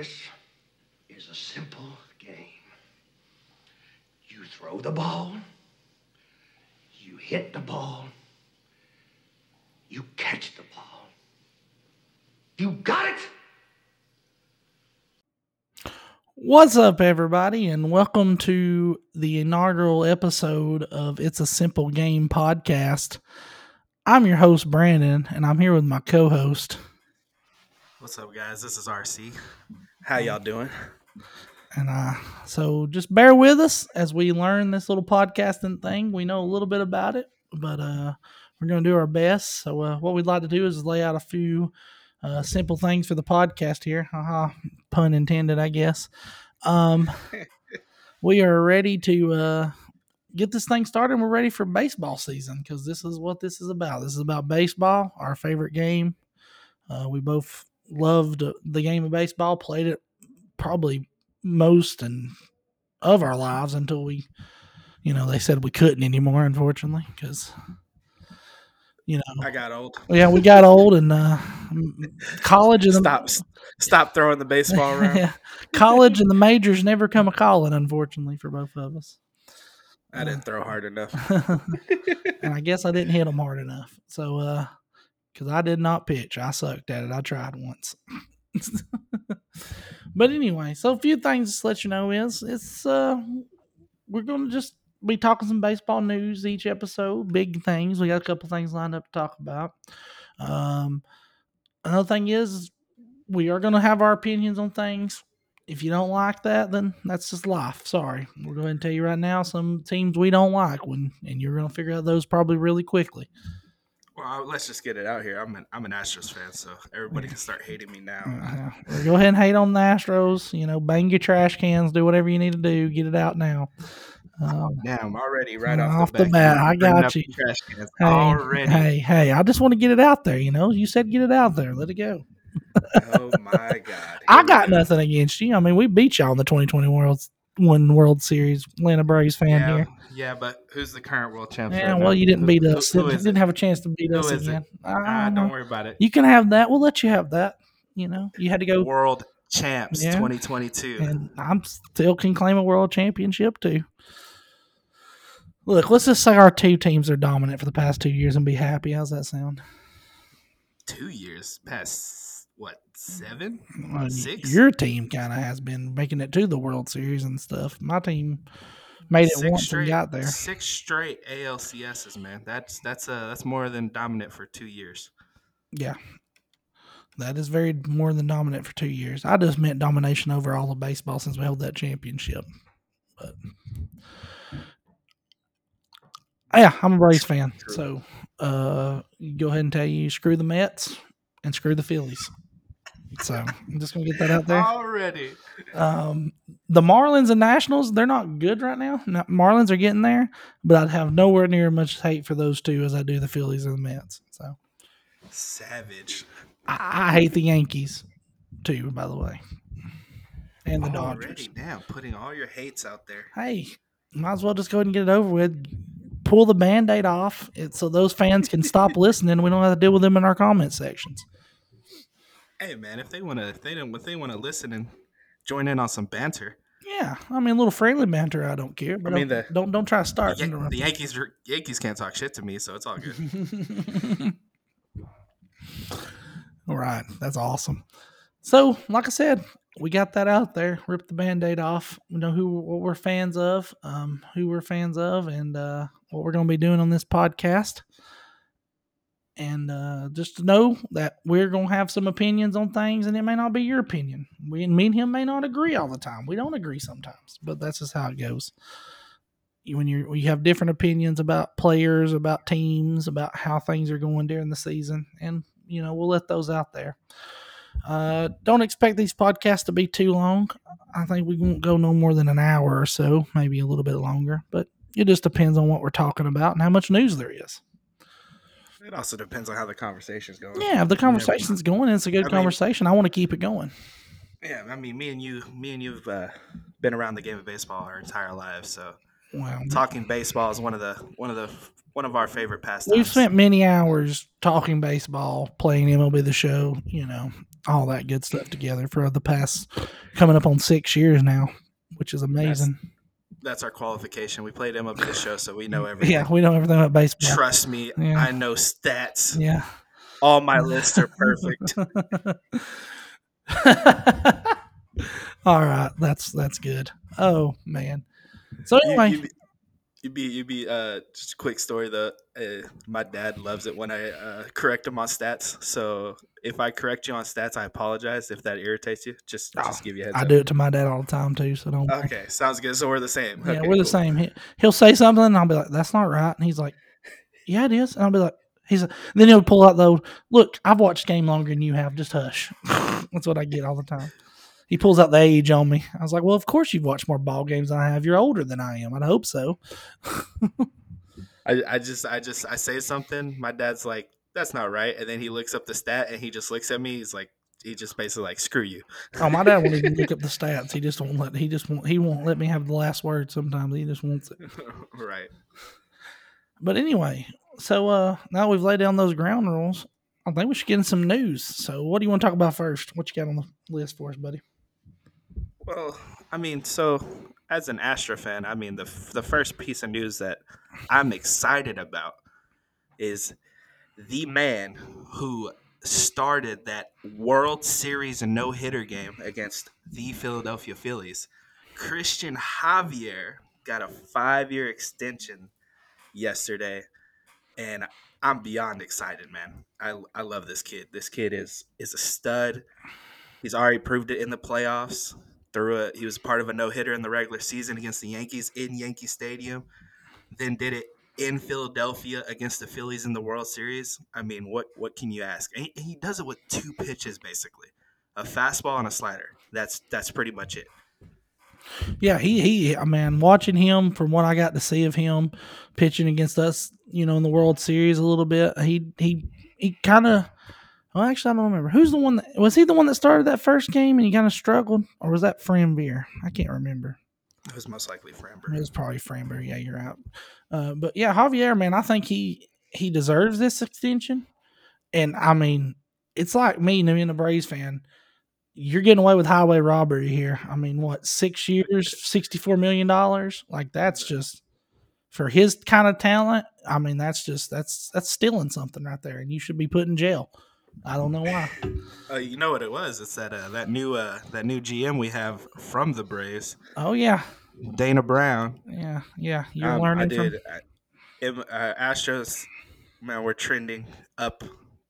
This is a simple game. You throw the ball, you hit the ball, you catch the ball. You got it? What's up, everybody, and welcome to the inaugural episode of It's a Simple Game podcast. I'm your host, Brandon, and I'm here with my co host. What's up, guys? This is RC. How y'all doing? And uh, so just bear with us as we learn this little podcasting thing. We know a little bit about it, but uh, we're going to do our best. So, uh, what we'd like to do is lay out a few uh, simple things for the podcast here. Haha, pun intended, I guess. Um, we are ready to uh, get this thing started. We're ready for baseball season because this is what this is about. This is about baseball, our favorite game. Uh, we both loved the game of baseball, played it probably most and of our lives until we, you know, they said we couldn't anymore, unfortunately, because you know, I got old. yeah, we got old and uh, college and the, Stop, stop throwing the baseball around. yeah, college and the majors never come a calling, unfortunately, for both of us. I didn't throw hard enough. and I guess I didn't hit them hard enough. So, uh, because I did not pitch, I sucked at it. I tried once. but anyway, so a few things to let you know is it's uh, we're gonna just be talking some baseball news each episode, big things. We got a couple things lined up to talk about. Um, another thing is we are gonna have our opinions on things. If you don't like that, then that's just life. Sorry, we're going to tell you right now some teams we don't like, when and you're going to figure out those probably really quickly. Well, let's just get it out here. I'm an I'm an Astros fan, so everybody can start hating me now. Go ahead and hate on the Astros. You know, bang your trash cans, do whatever you need to do, get it out now. Um, Damn, already right off, off the, the bat, bat, I got you. trash cans hey, already. hey, hey! I just want to get it out there. You know, you said get it out there. Let it go. Oh my god! I Here we got go. nothing against you. I mean, we beat y'all in the 2020 World One World Series. Atlanta Braves fan Yeah, here. yeah, but who's the current world champion? Yeah, right well, now? you didn't Who- beat us. who You is didn't have a chance to beat Who us again. Ah, don't worry about it. You can have that. We'll let you have that. You know, you had to go, World champs Yeah. 2022. and I'm still can claim a world championship too. Look, let's just say our two teams are dominant for the past two years and be happy. How's that sound? Two years past seven? Well, Six? Your team kind of has been making it to the World Series and stuff. My team made it Six once straight, and got there. Six straight ALCSs, man. That's that's uh that's more than dominant for two years. Yeah. That is very more than dominant for two years. I just meant domination over all of baseball since we held that championship. But yeah, I'm a Braves fan. So uh go ahead and tell you screw the Mets and screw the Phillies. So I'm just gonna get that out there. Already. Um, the Marlins and Nationals, they're not good right now. Now, Marlins are getting there, but I'd have nowhere near as much hate for those two as I do the Phillies and the Mets. So Savage. I, I hate the Yankees too, by the way, and the Already Dodgers. now putting all your hates out there. Hey, might as well just go ahead and get it over with. Pull the band-aid off so those fans can stop listening. We don't have to deal with them in our comment sections. Hey man, if they wanna if they don't if they wanna listen and join in on some banter, Yeah, I mean a little friendly banter. I don't care, but I mean, don't, the- don't don't try to start. the, Yan- the Yankees are- Yankees can't talk shit to me, so it's all good. All right, that's awesome. So, like I said, we got that out there. Rip the band-aid off. We know who what we're fans of, um, who we're fans of, and uh, what we're going to be doing on this podcast. And uh, just to know that we're going to have some opinions on things, and it may not be your opinion. We me and him may not agree all the time. We don't agree sometimes, but that's just how it goes. When you you have different opinions about players, about teams, about how things are going during the season, and you know we'll let those out there. Uh, don't expect these podcasts to be too long. I think we won't go no more than an hour or so, maybe a little bit longer. But it just depends on what we're talking about and how much news there is. It also depends on how the conversation's going. Yeah, if the conversation's going, it's a good I mean- conversation. I want to keep it going. Yeah, I mean, me and you, me and you've uh, been around the game of baseball our entire lives, so Well, talking baseball is one of the one of the one of our favorite pastimes. we've spent many hours talking baseball, playing MLB the Show, you know, all that good stuff together for the past coming up on six years now, which is amazing. That's our qualification. We played MLB the show, so we know everything. Yeah, we know everything about baseball. Trust me, Yeah. I know stats. Yeah. All my lists are perfect. All right, that's that's good. Oh man. So anyway, you, be- you be you be uh just a quick story though. Uh, my dad loves it when I uh, correct him on stats. So if I correct you on stats, I apologize if that irritates you. Just Oh, just give you a heads I up. do it to my dad all the time too. So don't. worry. Okay, sounds good. So we're the same. Yeah, Okay, we're the cool. same. He, he'll say something, and I'll be like, "That's not right," and he's like, "Yeah, it is," and I'll be like, "He's." Then he'll pull out though. Look, I've watched game longer than you have. Just hush. That's what I get all the time. He pulls out the age on me. I was like, "Well, of course you've watched more ball games than I have. You're older than I am. I'd hope so." I, I just I just I say something. My dad's like, "That's not right," and then he looks up the stat and he just looks at me. He's like, he just basically like, "Screw you." Oh, my dad won't even look up the stats. He just won't let. He just won't. He won't let me have the last word. Sometimes he just wants it. right. But anyway, so uh now we've laid down those ground rules. I think we should get in some news. So what do you want to talk about first? What you got on the list for us, buddy? Well, I mean, so as an Astra fan, I mean, the the first piece of news that I'm excited about is the man who started that World Series no hitter game against the Philadelphia Phillies. Christian Javier got a five year extension yesterday, and I'm beyond excited, man. I, I love this kid. This kid is is a stud. He's already proved it in the playoffs. Threw a, he was part of a no hitter in the regular season against the Yankees in Yankee Stadium. Then did it in Philadelphia against the Phillies in the World Series. I mean, what what can you ask? And he, and he does it with two pitches basically, a fastball and a slider. That's that's pretty much it. Yeah, he he. I mean, watching him from what I got to see of him pitching against us, you know, in the World Series a little bit. He he he kind of. Well, actually, I don't remember who's the one. That, was he the one that started that first game and he kind of struggled, or was that Framber? I can't remember. It was most likely It Framber. was probably Framber. Yeah, you're out. Uh, but yeah, Javier, man, I think he he deserves this extension. And I mean, it's like me, and a Braves fan. You're getting away with highway robbery here. I mean, what six years, sixty four million dollars? Like that's just for his kind of talent. I mean, that's just that's that's stealing something right there, and you should be put in jail. I don't know why. Uh, you know what it was? It's that uh, that new uh, that new GM we have from the Braves, Oh yeah, Dana Brown. yeah, yeah. You're Um, learning I from. did. I, im- uh, Astros, man, we're trending up.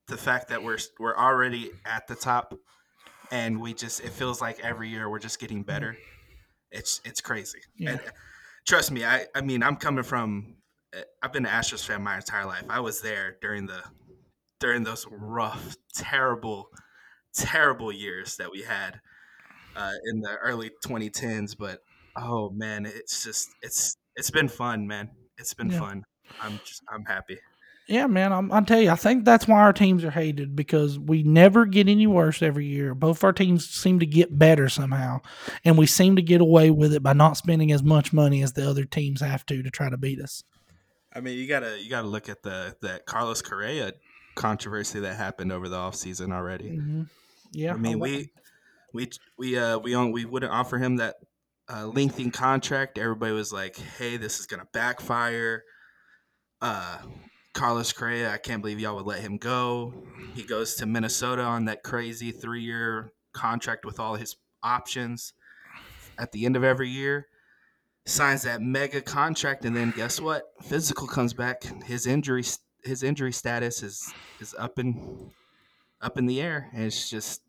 The fact that we're we're already at the top, and we just it feels like every year we're just getting better. It's it's crazy. Yeah. And trust me, I I mean I'm coming from. uh, I've been an Astros fan my entire life. I was there during the during those rough, terrible, terrible years that we had uh, in the early 2010s. But oh man, it's just it's it's been fun, man. It's been Yeah. fun. I'm just I'm happy. Yeah, man, I'm, I'll tell you, I think that's why our teams are hated because we never get any worse every year. Both our teams seem to get better somehow, and we seem to get away with it by not spending as much money as the other teams have to to try to beat us. I mean, you gotta you gotta look at the that Carlos Correa controversy that happened over the offseason already. Mm-hmm. Yeah, I mean, we we we uh we on we wouldn't offer him that uh, lengthy contract. Everybody was like, "Hey, this is gonna backfire." Uh, Carlos Correa, I can't believe y'all would let him go. He goes to Minnesota on that crazy three-year contract with all his options. At the end of every year, signs that mega contract, and then guess what? Physical comes back. His injury his injury status is is up in up in the air, and it's just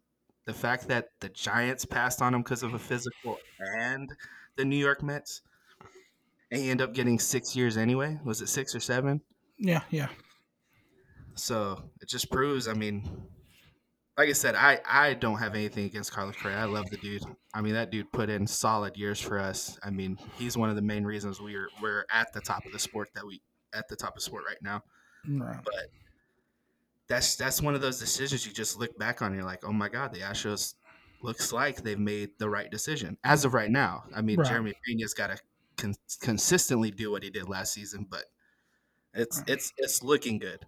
the fact that the Giants passed on him because of a physical and the New York Mets, and he ended up getting six years anyway. Was it six or seven? yeah, yeah, So it just proves. I mean, like I said, I I don't have anything against Carlos Correa. I love the dude. I mean, that dude put in solid years for us. I mean, he's one of the main reasons we're we're at the top of the sport that we at the top of sport right now. Right. But that's that's one of those decisions you just look back on. And you're like, oh my god, the Astros looks like they've made the right decision as of right now. I mean, Right. Jeremy Pena's got to con- consistently do what he did last season, but it's it's it's looking good.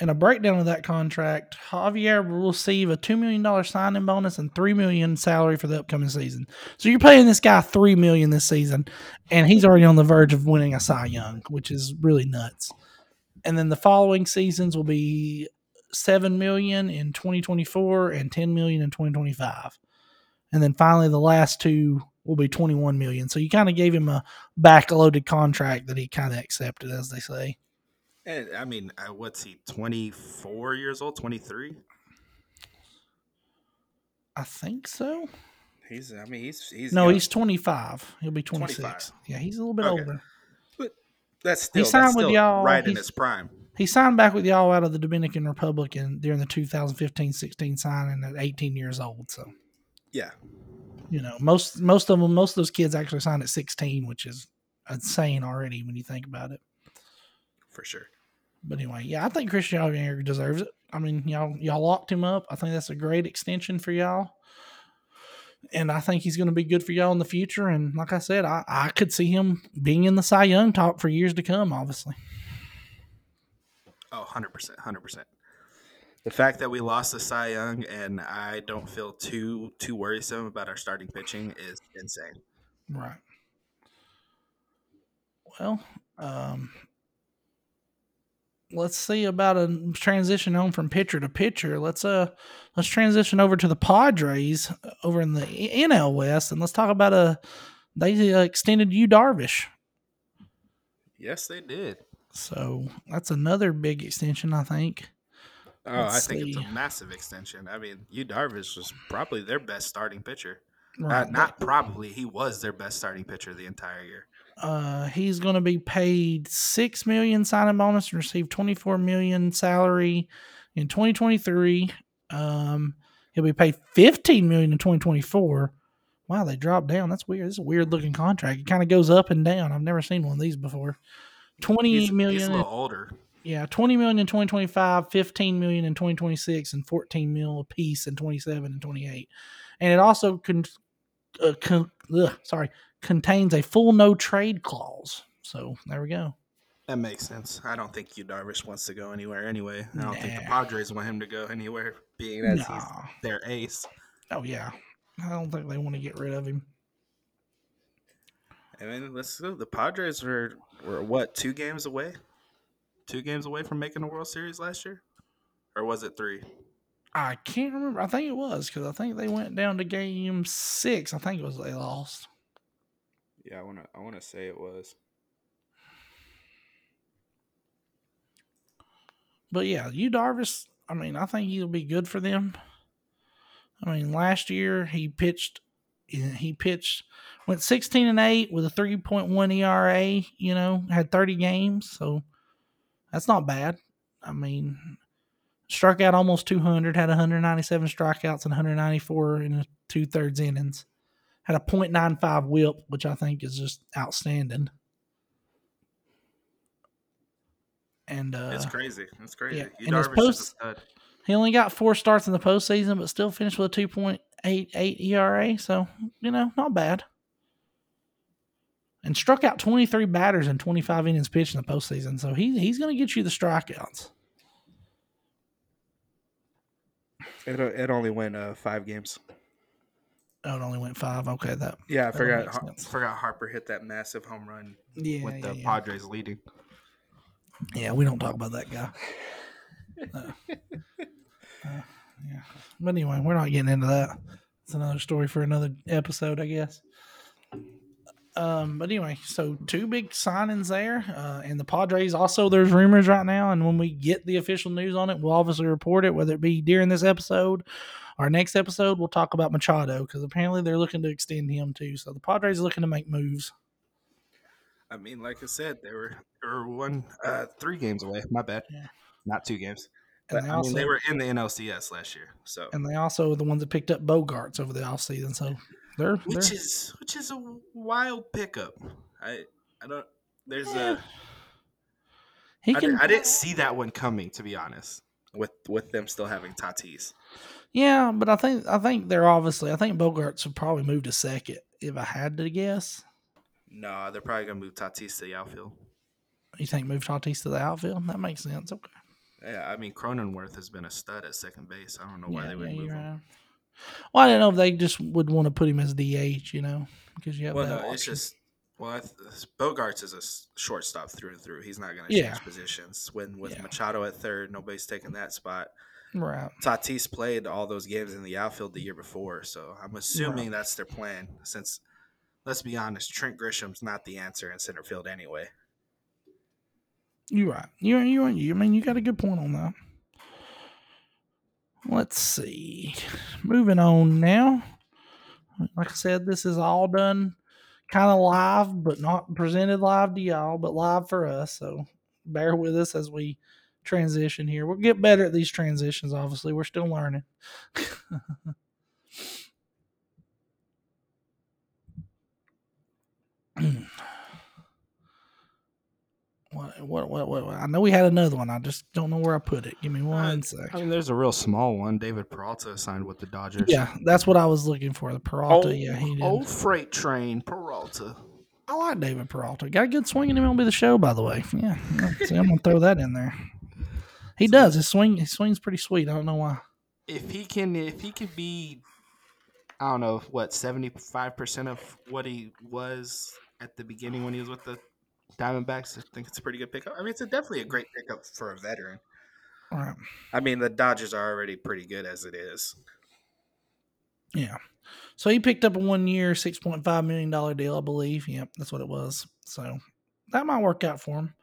And a breakdown of that contract, Javier will receive a two million dollar signing bonus and three million salary for the upcoming season. So you're paying this guy three million this season, and he's already on the verge of winning a Cy Young, which is really nuts. And then the following seasons will be seven million in 2024 and 10 million in 2025. And then finally the last two will be 21 million. So you kind of gave him a backloaded contract that he kind of accepted, as they say. And I mean, uh, what's he? Twenty four years old? Twenty three? I think so. He's. I mean, he's. he's No, young. he's 25. He'll be 26. 25. Yeah, he's a little bit Okay. older. That's still. signed that's with still y'all. Right in his prime. He signed back with y'all out of the Dominican Republic in, during the 2015-16 signing at 18 years old. So Yeah. you know most most of them most of those kids actually signed at 16, which is insane already when you think about it. For sure. But anyway, yeah, I think Christian Javier deserves it. I mean, y'all y'all locked him up. I think that's a great extension for y'all. And I think he's going to be good for y'all in the future. And like I said, I, I could see him being in the Cy Young talk for years to come, obviously. Oh, 100%. 100%. The fact that we lost the Cy Young and I don't feel too too worrisome about our starting pitching is insane. Right. Well, um, let's see about a transition on from pitcher to pitcher. Let's uh let's transition over to the Padres uh, over in the NL West, and let's talk about a they uh, extended Yu Darvish, Yes, they did. so that's another big extension, I think. Oh, Let's I think it's a massive extension. I mean, Yu Darvish was probably their best starting pitcher. Right. Uh, not probably. He was their best starting pitcher the entire year. Uh, he's going to be paid six million signing bonus and receive twenty four million salary in twenty twenty three. Um, he'll be paid fifteen million in twenty twenty four. Wow, they dropped down. That's weird. This is a weird looking contract. It kind of goes up and down. I've never seen one of these before. Twenty He's, million, he's a little older. yeah, twenty million in twenty twenty five, fifteen million in twenty twenty six, and fourteen mil apiece in twenty seven and twenty eight. And it also con- uh, con- ugh, sorry contains a full no trade clause. So there we go. That makes sense. I don't think Yu Darvish wants to go anywhere anyway. I don't think the Padres want him to go anywhere, being as he's their ace. Oh yeah, I don't think they want to get rid of him. I mean, let's go. The Padres were were what two games away? Two games away from making the World Series last year, or was it three? I can't remember. I think it was because I think they went down to game six. I think it was they lost. Yeah, I wanna I wanna say it was. But yeah, Yu Darvish. I mean, I think he'll be good for them. I mean, last year he pitched. He pitched went sixteen and eight with a three point one ERA. You know, had thirty games, so that's not bad. I mean, struck out almost two hundred, had one hundred ninety seven strikeouts and one hundred ninety four in two thirds innings. Had a .95 WHIP, which I think is just outstanding. And uh, It's crazy. It's crazy. yeah, and his post- is. He only got four starts in the postseason, but still finished with a 2.88 ERA. So, you know, not bad. And struck out 23 batters in 25 innings pitched in the postseason. So he, he's going to get you the strikeouts. It, it only went uh, five games. Oh, it only went five. Okay, that. Yeah, I forgot. Har- forgot Harper hit that massive home run Yeah, with the yeah. Padres leading. Yeah, we don't talk about that guy. Uh, uh, yeah. But anyway, we're not getting into that. It's another story for another episode, I guess. Um, but anyway, so two big signings there, uh, and the Padres also. There's rumors right now, and when we get the official news on it, we'll obviously report it. Whether it be during this episode, our next episode, we'll talk about Machado because apparently they're looking to extend him too. So the Padres are looking to make moves. I mean, like I said, they were they were one uh, three games away. My bad, Yeah. not two games. And But they I mean, they were in the NLCS last year, so and they also the ones that picked up Bogaerts over the offseason. So they're, which they're is which is a wild pickup. I I don't. There's Yeah. a. he I, can. di- I didn't see that one coming, to be honest. With with them still having Tatis. Yeah, but I think I think they're obviously I think Bogaerts would probably move to second if I had to guess. No, they're probably gonna move Tatis to the outfield. You think move Tatis to the outfield? That makes sense. Okay. Yeah, I mean Cronenworth has been a stud at second base. I don't know why Yeah, they would yeah, move you're him. right. Well, I don't know if they just would want to put him as DH, you know, because you have Well, that no, it's just well, I th- Bogaerts is a s- shortstop through and through. He's not going to Yeah. change positions. When with. Machado at third, nobody's taking that spot. Right. Tatis played all those games in the outfield the year before, so I'm assuming that's their plan. Since, let's be honest, Trent Grisham's not the answer in center field anyway. You're right. You're you're you. I mean, you got a good point on that. Let's see. Moving on now. Like I said, this is all done kind of live, but not presented live to y'all, but live for us. So bear with us as we transition here. We'll get better at these transitions, obviously. We're still learning. What, what, what, what, I know we had another one. I just don't know where I put it. Give me one sec. I mean, there's a real small one. David Peralta signed with the Dodgers. Yeah, that's what I was looking for. The Peralta. yeah, he oh, did. old freight train Peralta. I like David Peralta. Got a good swing in him. Will be the show, by the way. Yeah, yeah. See, I'm gonna throw that in there. He does. His swing. His swing's pretty sweet. I don't know why. If he can, if he could be, I don't know what seventy five percent of what he was at the beginning when he was with the Diamondbacks, I think it's a pretty good pickup. I mean, it's a, definitely a great pickup for a veteran. Right. I mean, the Dodgers are already pretty good as it is. Yeah. So he picked up a one year, six point five million dollar deal, I believe. Yep, that's what it was. So that might work out for him.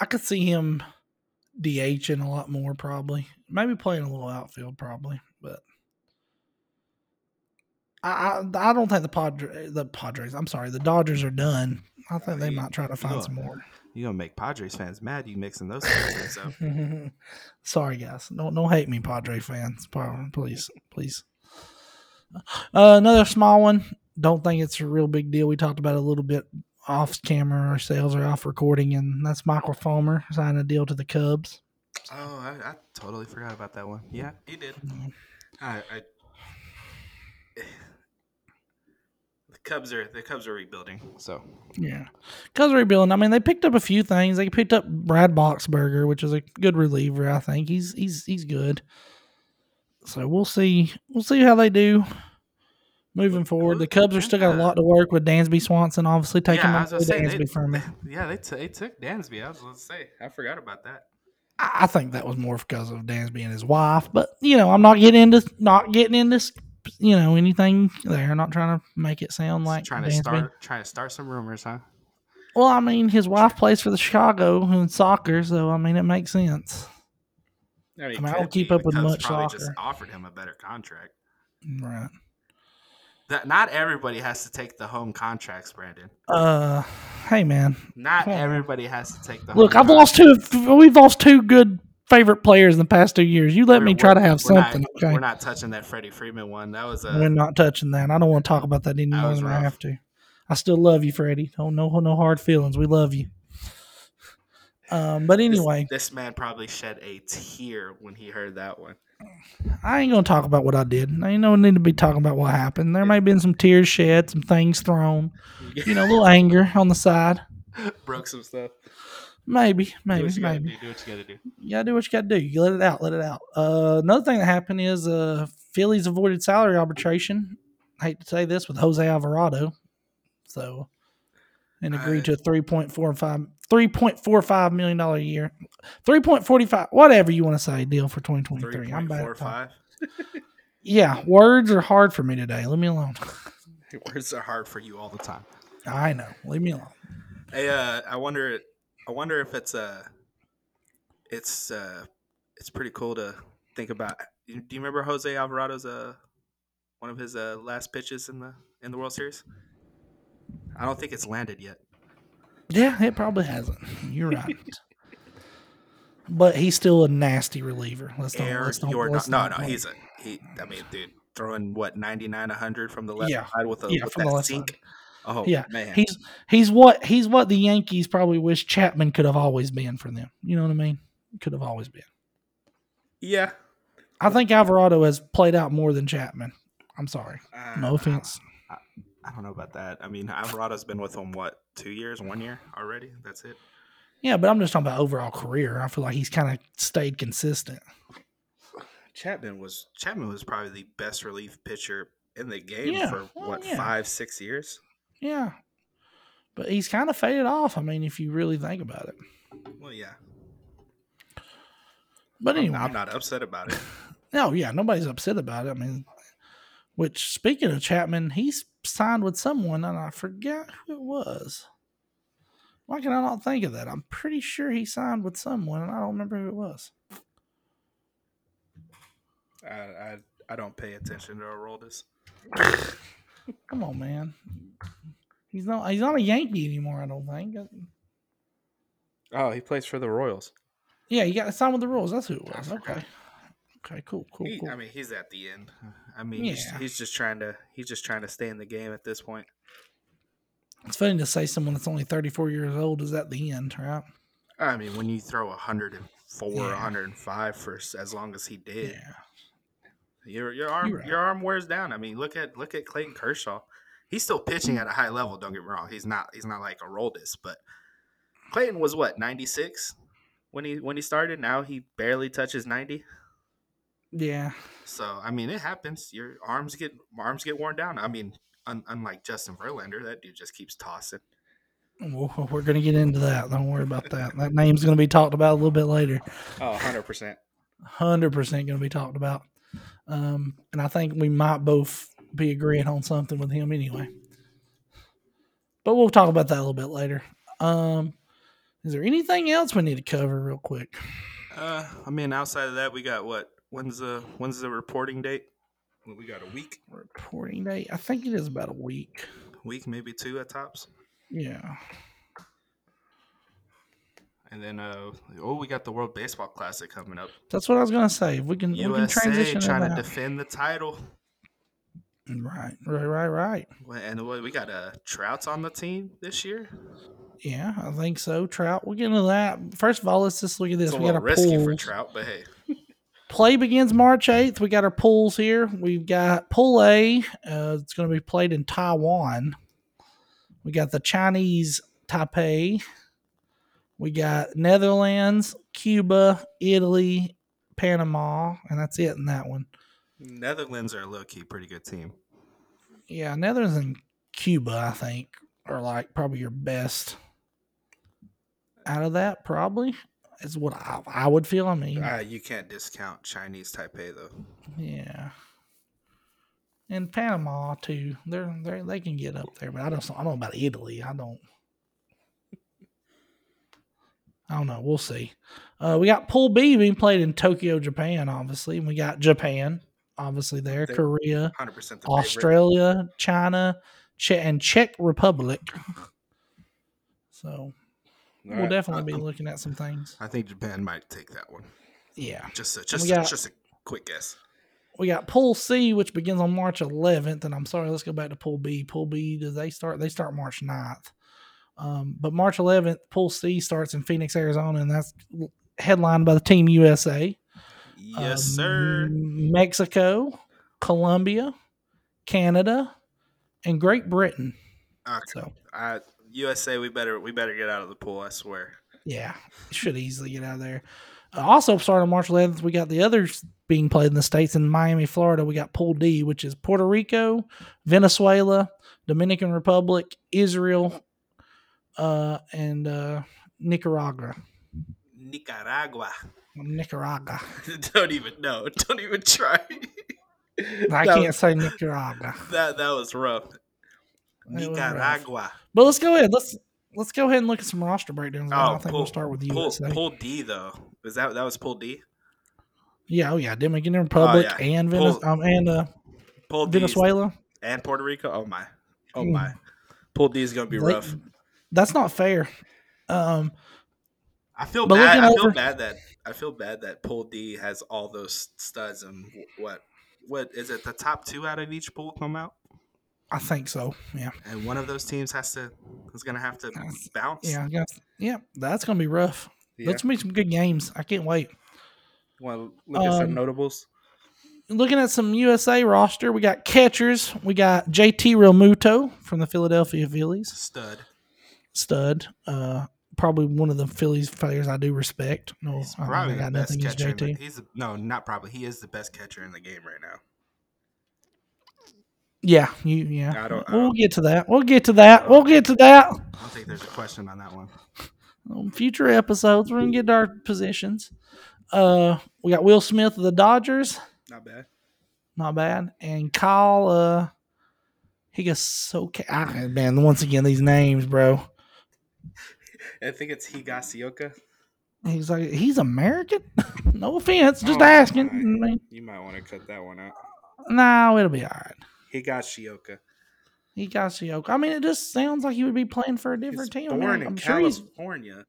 I could see him DHing a lot more, probably. Maybe playing a little outfield, probably. But I I, I don't think the Padres, the Padres. I'm sorry, the Dodgers are done. I think they you- might try to find some more. You gonna make Padres fans mad? You mixing those things up? Sorry, guys. Don't don't hate me, Padre fans. Please, please. Uh, another small one. Don't think it's a real big deal. We talked about it a little bit off camera or sales, or off recording, and that's Michael Fulmer signing a deal to the Cubs. Oh, I, I totally forgot about that one. Yeah, he did. Mm-hmm. I, I the Cubs are the Cubs are rebuilding, so Yeah, Cubs are rebuilding. I mean, they picked up a few things. They picked up Brad Boxberger, which is a good reliever. I think he's he's he's good. So we'll see. We'll see how they do moving forward. The Cubs are still got a lot to work with. Dansby Swanson obviously taking yeah, I yeah, was gonna Dansby they, from me. yeah, they, t- they took Dansby. I was gonna say, I forgot about that. I I think that was more because of Dansby and his wife. But you know, I'm not getting into not getting into you know anything there. I'm not trying to make it sound like trying to start trying to start some rumors, huh? Well, I mean, his wife plays for the Chicago in soccer, so I mean, it makes sense. I, mean, I mean, I don't keep up with much probably just soccer. offered him a better contract. Right. That not everybody has to take the home contracts, Brandon. Uh, hey man, Not on. everybody has to take the. look, I've lost two. We've lost two good favorite players in the past two years. You let We're- me try to have something. Not, okay, We're not touching that Freddie Freeman one. That was a. we're not touching that. I don't want to talk about that anymore than I have to. I still love you, Freddie. Don't no no hard feelings. We love you. Um, but this- anyway, this, man probably shed a tear when he heard that one. I ain't gonna talk about what I did. I ain't no need to be talking about what happened. There may have been some tears shed, some things thrown, you know, a little anger on the side. broke some stuff. Maybe, Do maybe, gotta maybe. do. Do what you gotta do. You gotta do what you gotta do. You let it out, let it out. Uh, another thing that happened is uh, Phillies avoided salary arbitration. I hate to say this with Jose Alvarado, so and agreed to a three point four five three point four five million dollar a year, three point forty five, whatever you want to say, deal for twenty twenty Three three. I'm point bad. Yeah, words are hard for me today. Leave me alone. Words are hard for you all the time. I know. Leave me alone. Hey, uh, I wonder. I wonder if it's uh, it's uh, it's pretty cool to think about. Do you remember Jose Alvarado's uh, one of his uh last pitches in the in the World Series? I don't think it's landed yet. Yeah, it probably hasn't. You're right. but he's still a nasty reliever. Let's not. Air let's not, let's no, not- no, he's a he. I mean, dude, throwing what 99, 100 from the left Yeah. side with a Yeah, with from that the left sink. Oh Yeah, man, He's he's what he's what the Yankees probably wish Chapman could have always been for them. You know what I mean? Could have always been. yeah. I think Alvarado has played out more than Chapman. I'm sorry. Uh, No offense. I don't know about that. I mean, Alvarado's been with him what two years, one year already. That's it. Yeah, but I'm just talking about overall career. I feel like he's kind of stayed consistent. Chapman was Chapman was probably the best relief pitcher in the game Yeah, for well, what yeah. five, six years. Yeah, but he's kind of faded off. I mean, if you really think about it. Well, yeah. But anyway, I'm not upset about it. no, yeah, nobody's upset about it. I mean, which speaking of Chapman, he's signed with someone, and I forget who it was. Why can I not think of that? I'm pretty sure he signed with someone, and I don't remember who it was. I, I I don't pay attention to Aroldis. Come on, man. He's not. He's not a Yankee anymore. I don't think. Oh, he plays for the Royals. Yeah, he got signed with the Royals. That's who it was. forgot. Okay. Okay. Cool. Cool. He- cool. I mean, he's at the end. I mean, he's, Yeah. he's just trying to he's just trying to stay in the game at this point. it's funny to say someone that's only 34 years old is at the end, right? I mean, when you throw 104, Yeah. 105 for as long as he did, Yeah. your your arm right. your arm wears down. I mean, look at look at Clayton Kershaw. He's still pitching at a high level. Don't get me wrong. He's not he's not like Aroldis, but Clayton was what 96 when he when he started. Now he barely touches 90. Yeah. So I mean, it happens. Your arms get arms get worn down. I mean, un, unlike Justin Verlander, that dude just keeps tossing. Well, we're going to get into that. Don't worry about that. That name's going to be talked about a little bit later. Oh, 100 percent. 100% going to be talked about. Um, and I think we might both be agreeing on something with him anyway. But we'll talk about that a little bit later. Um, is there anything else we need to cover real quick? Uh, I mean, outside of that, we got what? When's the when's the reporting date? Well, We got a week, Reporting date? I think it is about a week. week maybe two at tops, Yeah. and then uh oh, we got the World Baseball Classic coming up. That's what I was going to say. If we can, we can USA transition trying to defend the title, Right, right, right, right. and what, we got uh Trout's on the team this year. Yeah, I think so. Trout. We'll get into that. First of all, let's just look at this. It's a we got a our risky for. Trout, but hey, Play begins March 8th. We got our pools here. We've got Pool A. Uh, it's going to be played in Taiwan. We got the Chinese Taipei. We got Netherlands, Cuba, Italy, Panama, and that's it in that one. Netherlands are a low key pretty good team. Yeah, Netherlands and Cuba, I think, are like probably your best out of that. Probably is what I, I would feel. I mean, Uh, you can't discount Chinese Taipei though. yeah, and Panama too. They're they they can get up there, but I don't I don't know about Italy. I don't. I don't know. We'll see. Uh, we got Pool B being played in Tokyo, Japan, obviously. And we got Japan, obviously there. They- Korea, the favorite. Australia, China, che- and Czech Republic. So All we'll right. definitely be looking at some things. I think Japan might take that one. Yeah. Just a, just got- just a quick guess. We got Pool C, which begins on March 11th. And I'm sorry, let's go back to Pool B. Pool B, does they start? They start March 9th. Um, but March 11th, Pool C starts in Phoenix, Arizona, and that's headlined by the Team USA. Yes, um, sir. Mexico, Colombia, Canada, and Great Britain. Okay. So, Uh, USA, we better we better get out of the pool. I swear. Yeah, should easily get out of there. Uh, also, starting on March 11th, we got the others being played in the states in Miami, Florida. We got Pool D, which is Puerto Rico, Venezuela, Dominican Republic, Israel, uh, and uh, Nicaragua. Nicaragua. Nicaragua. Don't even know. Don't even try. I That can't was- say Nicaragua. That that was rough. Nicaragua. But let's go ahead. Let's let's go ahead and look at some roster breakdowns. Oh, I think we'll start with Pool, USA. pool D though. Is that that was pull D? Yeah, oh yeah, Dominican Republic yeah. and Venez- Pool- um, and uh, D Venezuela. and Puerto Rico. Oh my. Oh Hmm. my. Pool D is gonna be rough. That's not fair. Um, I feel bad. I over- feel bad that I feel bad that Pool D has all those studs and what what is it? The top two out of each pool come out, I think so. Yeah. and one of those teams has to is gonna have to bounce. Yeah. Yeah. That's gonna be rough. Yeah. Gonna be some good games. I can't wait. Want to look at some Um, notables? looking at some USA roster, we got catchers. We got JT Realmuto from the Philadelphia Phillies, Stud. stud. Uh, probably one of the Phillies players I do respect. No, He's I, probably I the got best nothing against catcher. in the- JT. he's no, not probably. He is the best catcher in the game right now. Yeah, you yeah. I don't- I we'll don't- get to that. We'll get to that. We'll get to that. I don't think there's a question on that one. on future episodes. We're gonna get to our positions. Uh, we got Will Smith of the Dodgers, Not bad. not bad, and Kyle. Uh, he gets so ca- ah, man. Once again, these names, bro. I think it's Higasioka. He's like he's American. no offense, just Oh, asking. my. You might want to cut that one out. no, it'll be all right. Higashioka. He got Sioka. I mean, it just sounds like he would be playing for a different He's team. I mean, born I'm in sure. California.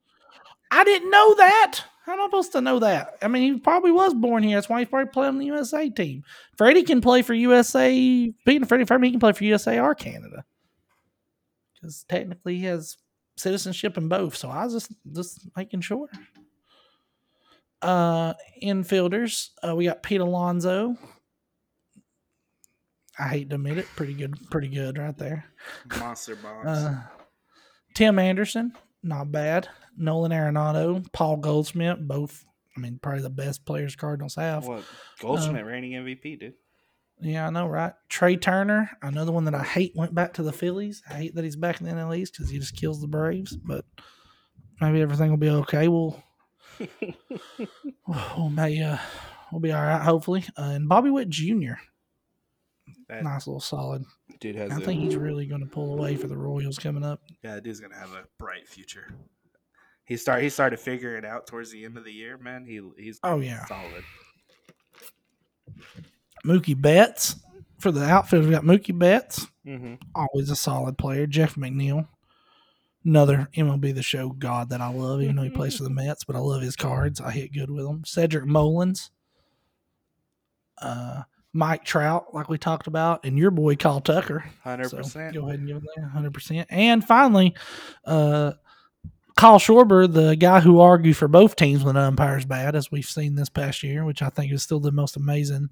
I didn't know that. How am I supposed to know that? I mean, he probably was born here. That's why he's probably playing on the USA team. Freddie can play for USA. Being Freddie Freddie, he can play for USA or Canada. Because technically he has citizenship in both. So I was just just making sure. Uh infielders, uh, we got Pete Alonso. I hate to admit it, pretty good, pretty good right there. Monster bombs. Uh, Tim Anderson, not bad. Nolan Arenado, Paul Goldsmith, both. I mean, probably the best players Cardinals have. what? Goldschmidt reigning MVP, dude. Yeah, I know, right? Trea Turner, another one that I hate went back to the Phillies. I hate that he's back in the NL East because he just kills the Braves. But maybe everything will be okay. We'll, we'll, may, uh, we'll be all right, hopefully. Uh, and Bobby Witt Jr., That nice little solid. dude has. I a, think he's really going to pull away for the Royals coming up. yeah, that dude's gonna have a bright future. He start. He started figuring it out towards the end of the year, man. He he's Oh, yeah. solid. Mookie Betts for the outfield. We got Mookie Betts, Mm-hmm. always a solid player. Jeff McNeil, another MLB the Show god that I love, even though he plays for the Mets, but I love his cards. I hit good with them. Cedric Mullins, uh, Mike Trout, like we talked about, and your boy Kyle Tucker. Hundred So percent. go ahead and give him that hundred percent. And finally, uh, Kyle Schwarber, the guy who argued for both teams when the umpire's bad, as we've seen this past year, which I think is still the most amazing,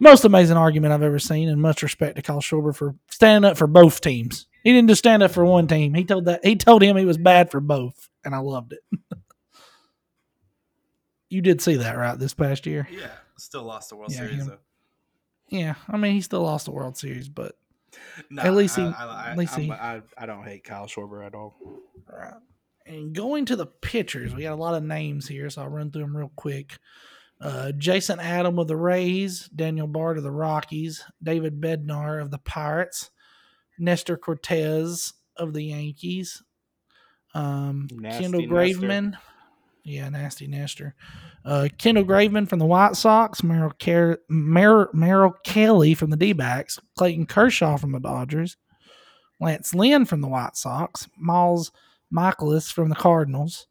most amazing argument I've ever seen. And much respect to Kyle Schwarber for standing up for both teams. He didn't just stand up for one team. He told that he told him he was bad for both, and I loved it. you did see that, right? This past year. Yeah, still lost the World Yeah, Series him. Yeah, I mean, he still lost the World Series, but Nah, At least he- I, I, at least I'm- he- I, I don't hate Kyle Schwarber at all. Right. And going to the pitchers, we got a lot of names here, so I'll run through them real quick. Uh, Jason Adam of the Rays, Daniel Bard of the Rockies, David Bednar of the Pirates, Nestor Cortes of the Yankees, um, Nasty Kendall Nestor. Yeah, nasty nester. Uh, Kendall Graveman from the White Sox, Merrill, Car- Mer- Merrill Kelly from the D backs, Clayton Kershaw from the Dodgers, Lance Lynn from the White Sox, Miles Mikolas from the Cardinals,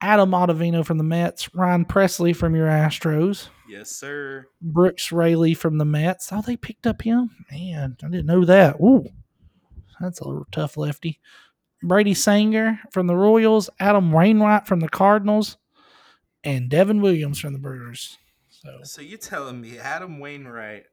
Adam Ottavino from the Mets, Ryan Pressly from your Astros, Yes, sir. Brooks Raley from the Mets. Oh, they picked up him? Man, I didn't know that. Ooh, that's a little tough lefty. Brady Sanger from the Royals, Adam Wainwright from the Cardinals, and Devin Williams from the Brewers. So So you telling me Adam Wainwright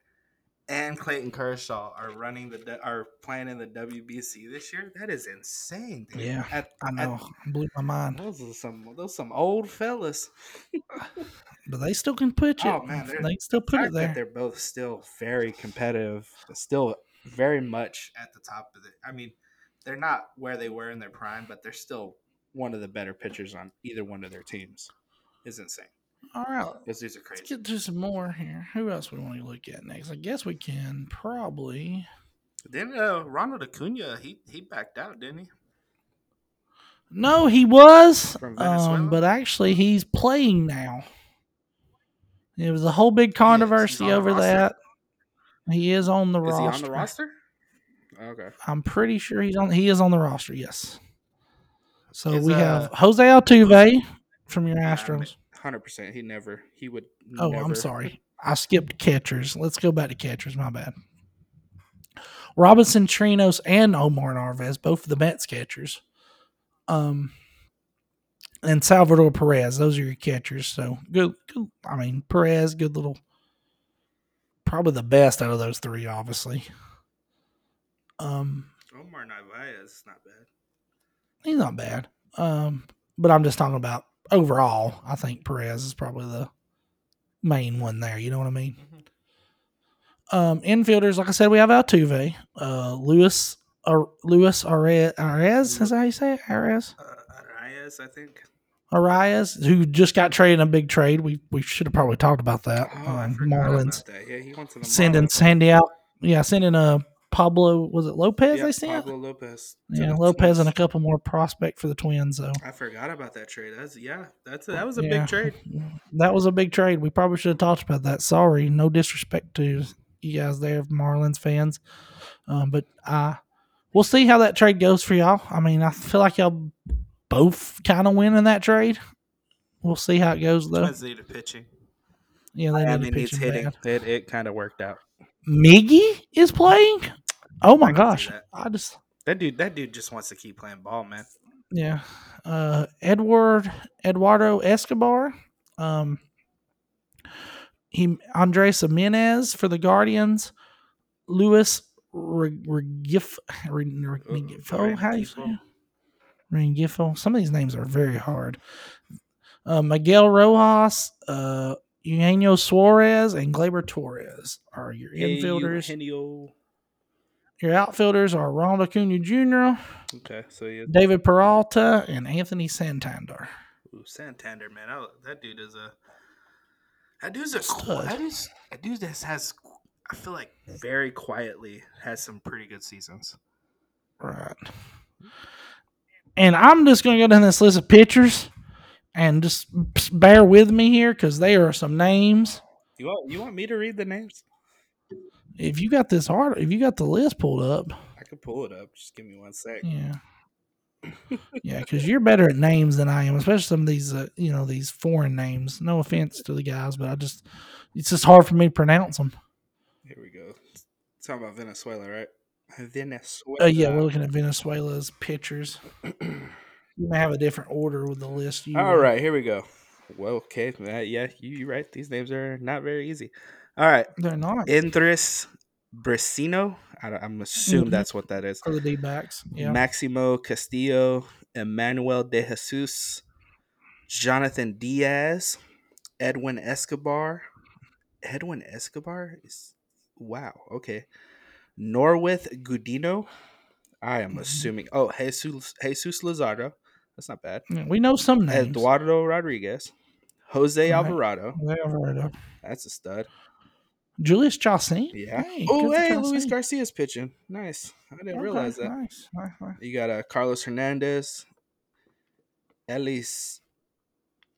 and Clayton Kershaw are running the are playing in the WBC this year? That is insane. Dude. Yeah, At- I at- know, blew my mind. those are some those some old fellas. But they still can pitch it. Oh, man, they're- still put it there. they're both still very competitive, still very much at the top of it. I mean, they're not where they were in their prime, but they're still one of the better pitchers on either one of their teams. Is insane. All right, Because these are crazy. let's crazy. get to some more here. Who else we want to look at next? I guess we can probably. Then uh, Ronald Acuna, he he backed out, didn't he? No, he was, um, but actually he's playing now. It was a whole big He is. He's on controversy the over roster? that. He is on the Is he roster. on the roster? Okay. I'm pretty sure he's on. He is on the roster. Yes. So Is, we uh, have Jose Altuve from your Astros. Hundred percent. He never. He would. Oh, never, I'm sorry. I skipped catchers. Let's go back to catchers. My bad. Robinson Chirinos and Omar Narvaez, both of the Mets catchers. Um, and Salvador Perez. Those are your catchers. So good. good I mean, Perez, good little probably the best out of those three, obviously. Um, Omar Narvaez is not bad. he's not bad. Um, but I'm just talking about overall. I think Perez is probably the main one there. You know what I mean? Um, infielders, like I said, we have Altuve, uh, Lewis, Ar- Luis Arez, Arez. Is that how you say it? Arez, Uh, Arias, I think. Arias, who just got traded in a big trade. We we should have probably talked about that. Oh, um, Marlins that. Yeah, he went to the sending Marlins. Sandy out. Yeah, sending a Pablo. Was it Lopez? Yeah, they sent. Pablo Lopez. to Yeah, the Lopez and a couple more prospect for the Twins. So I forgot about that trade. That's yeah. That's that was a Yeah. big trade. that was a big trade. We probably should have talked about that. Sorry, no disrespect to you guys there, Marlins fans. Um, but uh, we'll see how that trade goes for y'all. I mean, I feel like y'all both kind of win in that trade. We'll see how it goes though. Twins needed pitching. Yeah, they I need mean, to it's hitting. bad. It, it kind of worked out. Miggy is playing. Oh my gosh! that. I just That dude, that dude just wants to keep playing ball, man. yeah. Uh, Edward Eduardo Escobar. Um, he Andres Gimenez for the Guardians. Luis Regif Regifo. How do you say? Regifo. Some of these names are very hard. Uh, Miguel Rojas, uh, Eugenio Suarez, and Gleyber Torres are your infielders. Eugenio. Your outfielders are Ronald Acuna Jr., Okay, so yeah, David Peralta, and Anthony Santander. Ooh, Santander, man. I, that dude is a. That dude's a. Stud. That dude's a dude that has. I feel like very quietly has some pretty good seasons. Right. And I'm just going to go down this list of pitchers and just bear with me here because there are some names. You want you want me to read the names? If you got this hard, if you got the list pulled up, I can pull it up. Just give me one sec. yeah. Yeah, because you're better at names than I am, especially some of these, uh, you know, these foreign names. No offense to the guys, but I just, it's just hard for me to pronounce them. Here we go. Talking about Venezuela, right? Venezuela. Uh, yeah, we're looking at Venezuela's pitchers. You may have a different order with the list. You, All right, here we go. Well, okay, yeah, you, you're right. These names are not very easy. All right, They're not Indris Bresino. I I'm assuming Mhm. that's what that is. for the D backs. Yeah. Maximo Castillo, Emmanuel De Jesus, Jonathan Diaz, Edwin Escobar. Edwin Escobar is wow. Okay, Norwith Gudino. I am Mhm. assuming. Oh, Jesus Jesus Luzardo. That's not bad. We know some names. Eduardo Rodriguez, Jose Right. Alvarado. They are. That's a stud. Jhoulys Chacin. Yeah. Hey, oh, hey, Luis. Garcia's pitching. Nice. I didn't Okay, realize that. Nice. nice, nice. You got uh, Carlos Hernandez, Elias.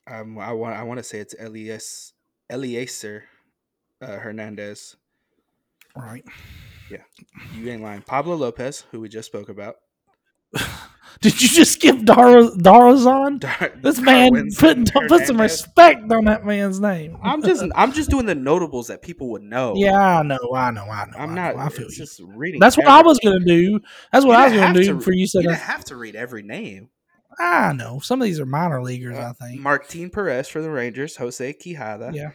Um, I want I want to say it's Elias Eliezer uh, Hernandez. Right. Yeah, you ain't lying. Pablo Lopez, who we just spoke about. Did you just give Dar- Darazan? Dar- This man put put some respect on that man's name. I'm just I'm just doing the notables that people would know. yeah, I know, I know, I know. I'm I not. Know, I feel it's you. just reading. That's what I was gonna do. That's what I was gonna do for you. Said You uh, have to read every name. I know some of these are minor leaguers. Uh, I think. Martin Perez for the Rangers, Jose Quijada, Yeah.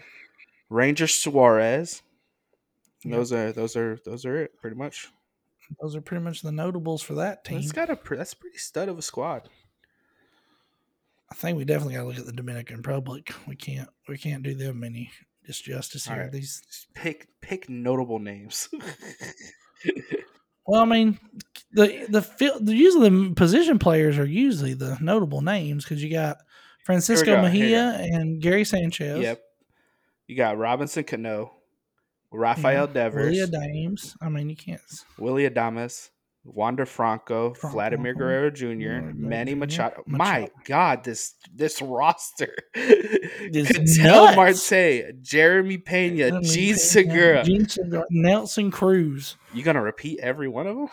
Ranger Suarez. Yep. Those are those are those are it pretty much. Those are pretty much the notables for that team. It's got a that's pretty stud of a squad. I think we definitely got to look at the Dominican Republic. We can't we can't do them any disjustice here. right. These pick pick notable names. well, I mean, the the the usually the position players are usually the notable names because you got Francisco go, Mejia and Gary Sanchez. yep. You got Robinson Cano, Rafael Devers, Willie Dames. I mean, you can't. Willie Adames, Wander Franco, Franco, Vladimir Guerrero Jr., Guerrero Manny Jr., Machado. My God, this this roster. Ketel. Marte, Jeremy Pena, I Jean yeah, Segura. Jean Segura, Nelson Cruz. You gonna repeat every one of them?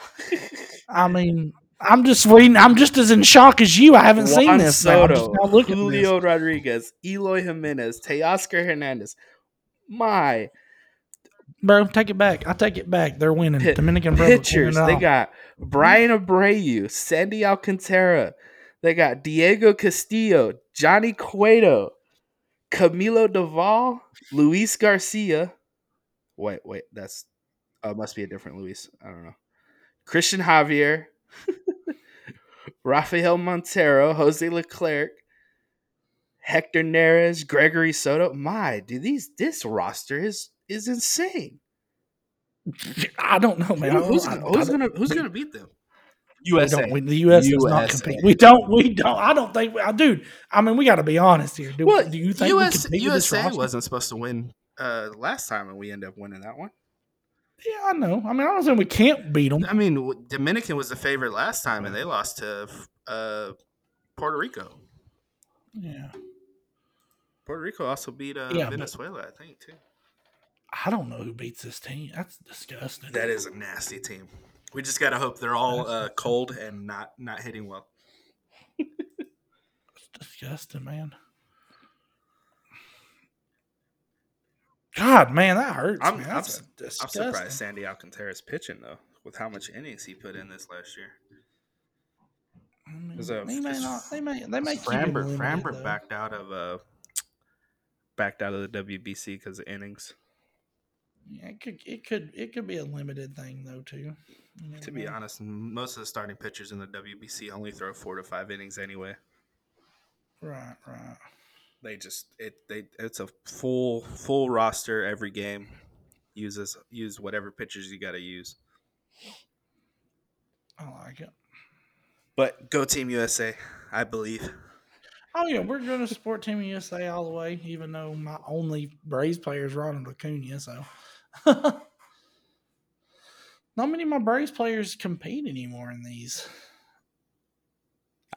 I mean, I'm just reading. I'm just as in shock as you. I haven't seen this. so I'm just Soto, now this. Julio Rodriguez, Eloy Jimenez, Teoscar Hernandez. My Bro, take it back. I take it back. They're winning. Pit- Dominican pitchers. They got Bryan Abreu, Sandy Alcantara. They got Diego Castillo, Johnny Cueto, Camilo Doval, Luis Garcia, Wait, wait, that's uh, must be a different Luis. I don't know. Christian Javier, Rafael Montero, Jose Leclerc, Hector Neris, Gregory Soto. My, dude, these this roster is is insane. I don't know, man. Who- who's, I- gonna, I who's don't- gonna who's gonna beat them? we USA. don't- we- the U.S. does not USA. compete. We don't. We don't. I don't think. I dude. I mean, we got to be honest here. Do, Well, do you think US, we compete with this USA roster? wasn't supposed to win uh, last time, and we end up winning that one. Yeah, I know. I mean, I don't think we can't beat them. I mean, Dominican was the favorite last time, and they lost to uh, Puerto Rico. Yeah, Puerto Rico also beat uh, Yeah, but- Venezuela, I think, too. I don't know who beats this team. That's disgusting. That is a nasty team. We just gotta hope they're all uh, cold and not not hitting well. That's disgusting, man. God, man, that hurts. I'm- man. I'm I'm surprised Sandy Alcantara's pitching though, with how much innings he put in this last year. I mean, Because, uh, they may not. They may. They may Framber, Framber backed out of uh backed out of the WBC because of innings. Yeah, it could. It could. It could be a limited thing though too. You never To be know. honest, most of the starting pitchers in the WBC only throw four to five innings anyway. Right. Right. They just it they it's a full full roster every game. Uses use whatever pitchers you got to use. I like it. But go Team USA, I believe. Oh yeah, we're going to support Team USA all the way, even though my only Braves player is Ronald Acuna. So, not many of my Braves players compete anymore in these.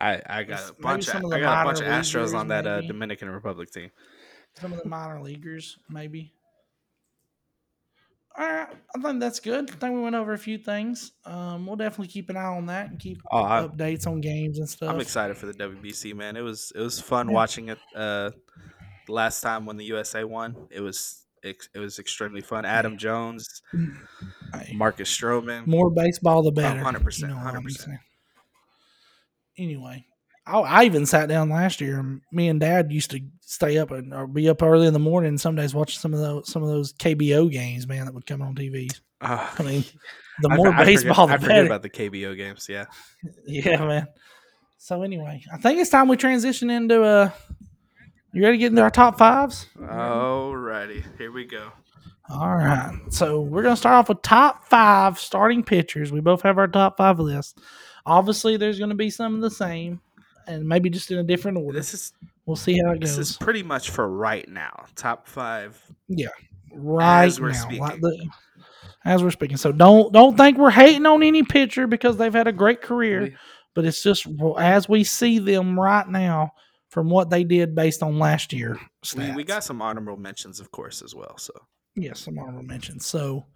I I got a bunch of, of I got a bunch of Astros on that uh. Dominican Republic team. Some of the minor leaguers, maybe. All right, I think that's good. I think we went over a few things. Um, we'll definitely keep an eye on that and keep Oh, I- updates on games and stuff. I'm excited for the WBC, man. It was it was fun Yeah. watching it. Uh, last time when the USA won, it was it was extremely fun. Adam Jones, Marcus Stroman. more baseball, the better. 100%, You know what I'm 100%. Anyway, I, I even sat down last year. Me and Dad used to stay up and or be up early in the morning. Some days watch some of those some of those KBO games, man, that would come on TV. Uh, I mean, the more I baseball, the I forget better. about the KBO games. Yeah, Yeah, man. So anyway, I think it's time we transition into uh you ready to get into our top fives? Alrighty, here we go. All right. So we're gonna start off with top five starting pitchers. We both have our top five list. Obviously, there's gonna be some of the same, and maybe just in a different order. This is We'll see how it goes. this is pretty much for right now. Top five. Yeah. right as we're now, speaking. like the- as we're speaking. So don't don't think we're hating on any pitcher because they've had a great career, but it's just well, as we see them right now from what they did based on last year. We, we got some honorable mentions, of course, as well. So yes, some honorable mentions. So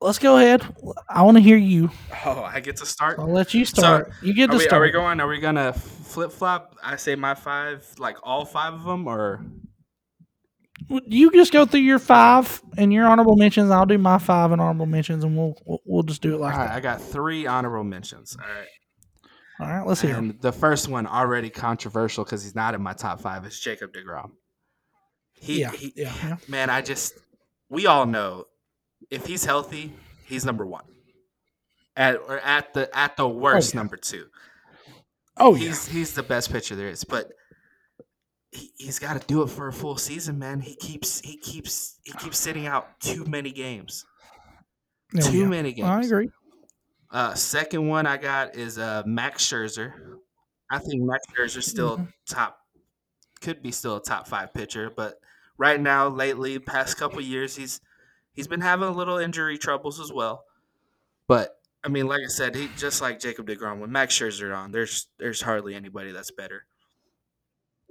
let's go ahead. I want to hear you. oh, I get to start. I'll let you start. you get Are to we, start. are we going? Are we gonna flip flop? I say my five, like all five of them, or You just go through your five and your honorable mentions. I'll do my five and honorable mentions, and we'll we'll, we'll just do it all like right? that. I got three honorable mentions. All right. All right, let's hear. And the first one already controversial because he's not in my top five is Jacob Degrom. He, Yeah, he, yeah, man, I just we all know if he's healthy, he's number one. At or at the at the oh, worst yeah. number two. Oh yeah, he's he's the best pitcher there is, but he, he's got to do it for a full season, man. He keeps he keeps he keeps sitting out too many games. Oh, too yeah. many games. I agree. Uh, second one I got is uh, Max Scherzer. I think Max Scherzer still Mhm. top, could be still a top five pitcher, but right now, lately, past couple years, he's he's been having a little injury troubles as well. But I mean, like I said, he just like Jacob Degrom. When Max Scherzer on, there's there's hardly anybody that's better.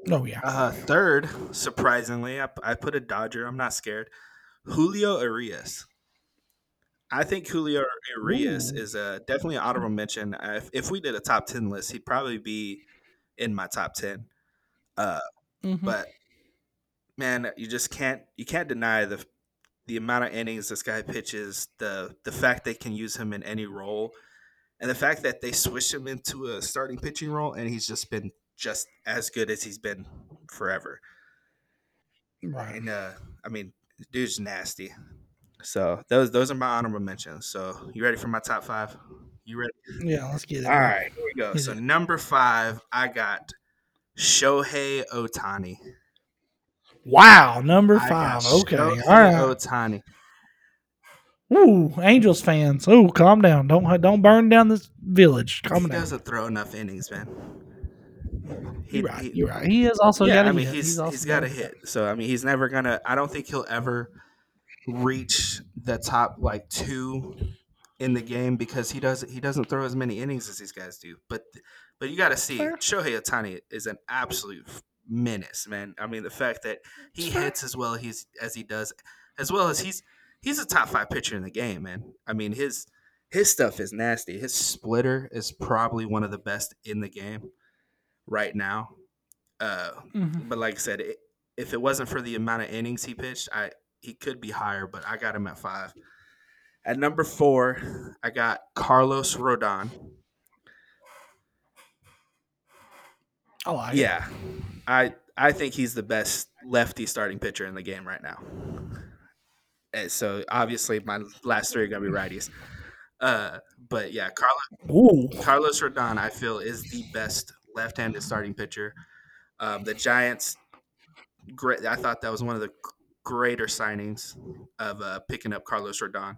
Oh yeah. Uh, third, surprisingly, I, I put a Dodger. I'm not scared. Julio Urias. I think Julio Urias Ooh. is a definitely an honorable mention. If, if we did a top ten list, he'd probably be in my top ten. Uh, Mhm. but man, you just can't you can't deny the the amount of innings this guy pitches, the the fact they can use him in any role, and the fact that they switched him into a starting pitching role, and he's just been just as good as he's been forever. right. And uh, I mean, dude's nasty. So those those are my honorable mentions. So you ready for my top five? You ready? Yeah, let's get it. All right, here we go. Hit So it. number five, I got Shohei Ohtani. Wow, number five. Okay, Shohei all right. Ohtani. Ooh, Angels fans. Ooh, calm down. Don't don't burn down this village. Calm he down. doesn't throw enough innings, man. He- You're right. he- You're right. He has also yeah, got a I mean hit. he's also he's got a hit. So I mean he's never gonna. I don't think he'll ever reach the top like two in the game because he doesn't he doesn't throw as many innings as these guys do. But but you got to see Fair. Shohei Ohtani is an absolute menace, man. I mean the fact that he Fair. hits as well he's as he does, as well as he's he's a top five pitcher in the game, man. I mean his his stuff is nasty. His splitter is probably one of the best in the game right now. Uh, Mhm. but like I said, it, if it wasn't for the amount of innings he pitched, I he could be higher, but I got him at five. At number four, I got Carlos Rodon. Oh, I like it. Yeah, I I think he's the best lefty starting pitcher in the game right now. And so obviously my last three are gonna be righties. Uh, but yeah, Carlos Ooh. Carlos Rodon, I feel, is the best left-handed starting pitcher. Um, the Giants, great. I thought that was one of the greater signings of uh, picking up Carlos Rodon.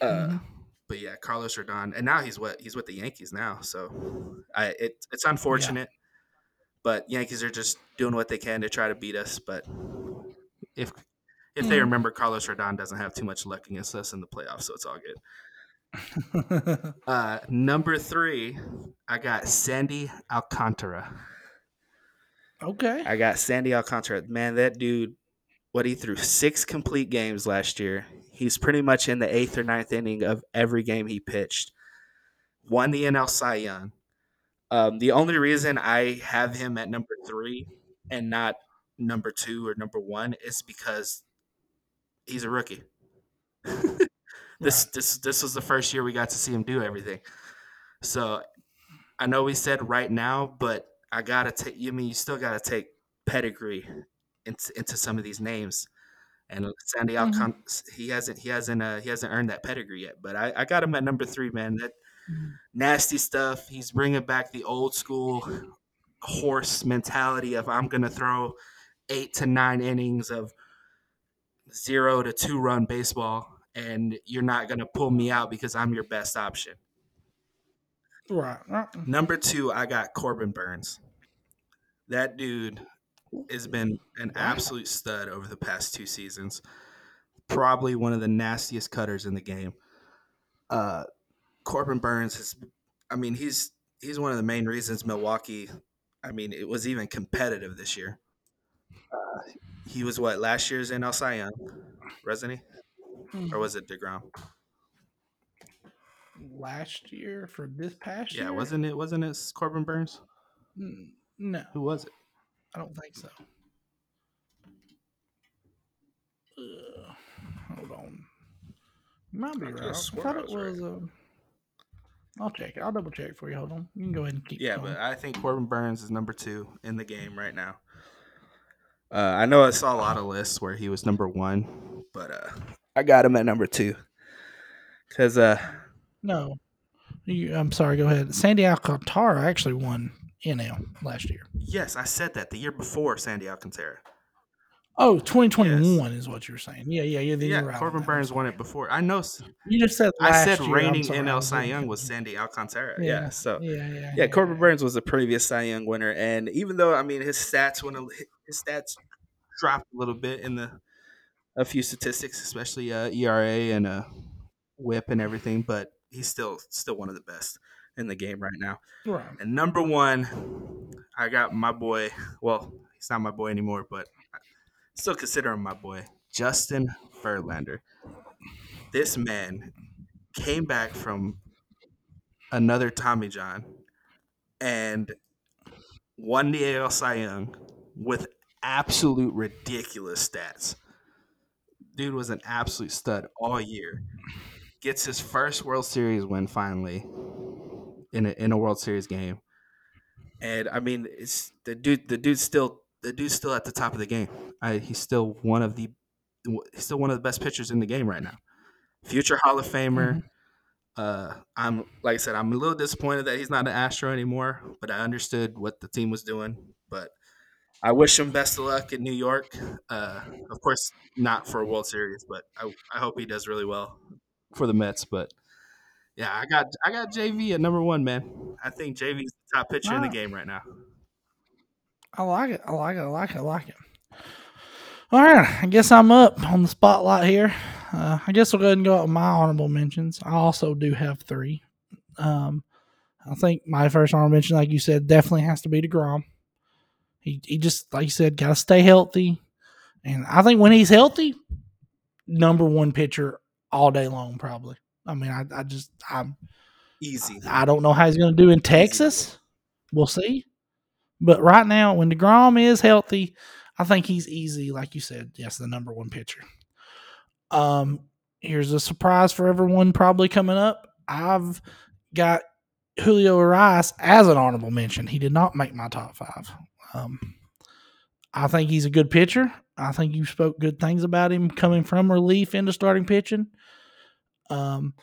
Uh, Mhm. But yeah, Carlos Rodon, and now he's what he's with the Yankees now. So I it, it's unfortunate, but Yankees are just doing what they can to try to beat us. But if if they Mhm. remember, Carlos Rodon doesn't have too much luck against us in the playoffs, so it's all good. Uh, number three, I got Sandy Alcantara. okay. I got Sandy Alcantara. Man, that dude, what he threw six complete games last year. He's pretty much in the eighth or ninth inning of every game he pitched. Won the NL Cy Young. Um, the only reason I have him at number three and not number two or number one is because he's a rookie. this this this was the first year we got to see him do everything. So I know we said right now, but I gotta take. You mean you still gotta take pedigree into, into some of these names. And Sandy Mhm. Alcon, he hasn't he hasn't uh, he hasn't earned that pedigree yet. But I, I got him at number three, man. That nasty stuff. He's bringing back the old school horse mentality of I'm gonna throw eight to nine innings of zero to two run baseball, and you're not gonna pull me out because I'm your best option. Right. right. Number two, I got Corbin Burnes. That dude has been an absolute stud over the past two seasons. Probably one of the nastiest cutters in the game. Uh, Corbin Burnes has, I mean, he's he's one of the main reasons Milwaukee. I mean, it was even competitive this year. Uh, he was what last year's NL Cy Young, wasn't he? Or was it Degrom? Last year for this past Yeah, year? wasn't it? Wasn't it Corbin Burnes? Mm, No, Who was it? I don't think so. Ugh, hold on. Might be I right. I thought I it was. Right. Um, I'll check it. I'll double check for you. Hold on. You can go ahead and keep. Yeah, going. but I think Corbin Burnes is number two in the game right now. Uh, I know I saw a lot of lists where he was number one, but uh, I got him at number two because uh, no, you, I'm sorry. Go ahead. Sandy Alcantara actually won NL last year. yes, I said that the year before Sandy Alcantara. Oh, 2021 is what you were saying. Yeah, yeah, yeah. Yeah, you're right Corbin. Burnes won it before. I know. You just said. I said year. Reigning sorry, NL Cy Young was. Sandy Alcantara. Yeah, Yeah, so Yeah, yeah. yeah, Corbin Burnes was the previous Cy Young winner, and even though I mean his stats went a, his stats dropped a little bit in the a few statistics, especially uh, ERA and uh, WHIP and everything, but he's still still one of the best in the game right now. Right. And number one, I got my boy. Well, he's not my boy anymore, but I still consider him my boy, Justin Verlander. This man came back from another Tommy John and won the AL Cy Young with absolute ridiculous stats. Dude was an absolute stud all year. Gets his first World Series win finally in a, in a World Series game. And I mean, it's the dude. The dude's still the dude's still at the top of the game. I, he's still one of the he's still one of the best pitchers in the game right now. Future Hall of Famer. Mhm. Uh, I'm like I said, I'm a little disappointed that he's not an Astro anymore, but I understood what the team was doing. But I wish him best of luck in New York. Uh, of course, not for a World Series, but I, I hope he does really well for the Mets. But yeah, I got I got JV at number one, man. I think JV's the top pitcher in the game right now. I like it. I like it. I like it. I like it. All right. I guess I'm up on the spotlight here. Uh, I guess we'll go ahead and go out with my honorable mentions. I also do have three. Um, I think my first honorable mention, like you said, definitely has to be DeGrom. He, he just, like you said, got to stay healthy. And I think when he's healthy, number one pitcher all day long, probably. I mean, I, I just, I'm, Easy. I don't know how he's going to do in Texas. We'll see. But right now, when DeGrom is healthy, I think he's easy, like you said. Yes, the number one pitcher. Um, here's a surprise for everyone probably coming up. I've got Julio Urias as an honorable mention. He did not make my top five. Um, I think he's a good pitcher. I think you spoke good things about him coming from relief into starting pitching. Um,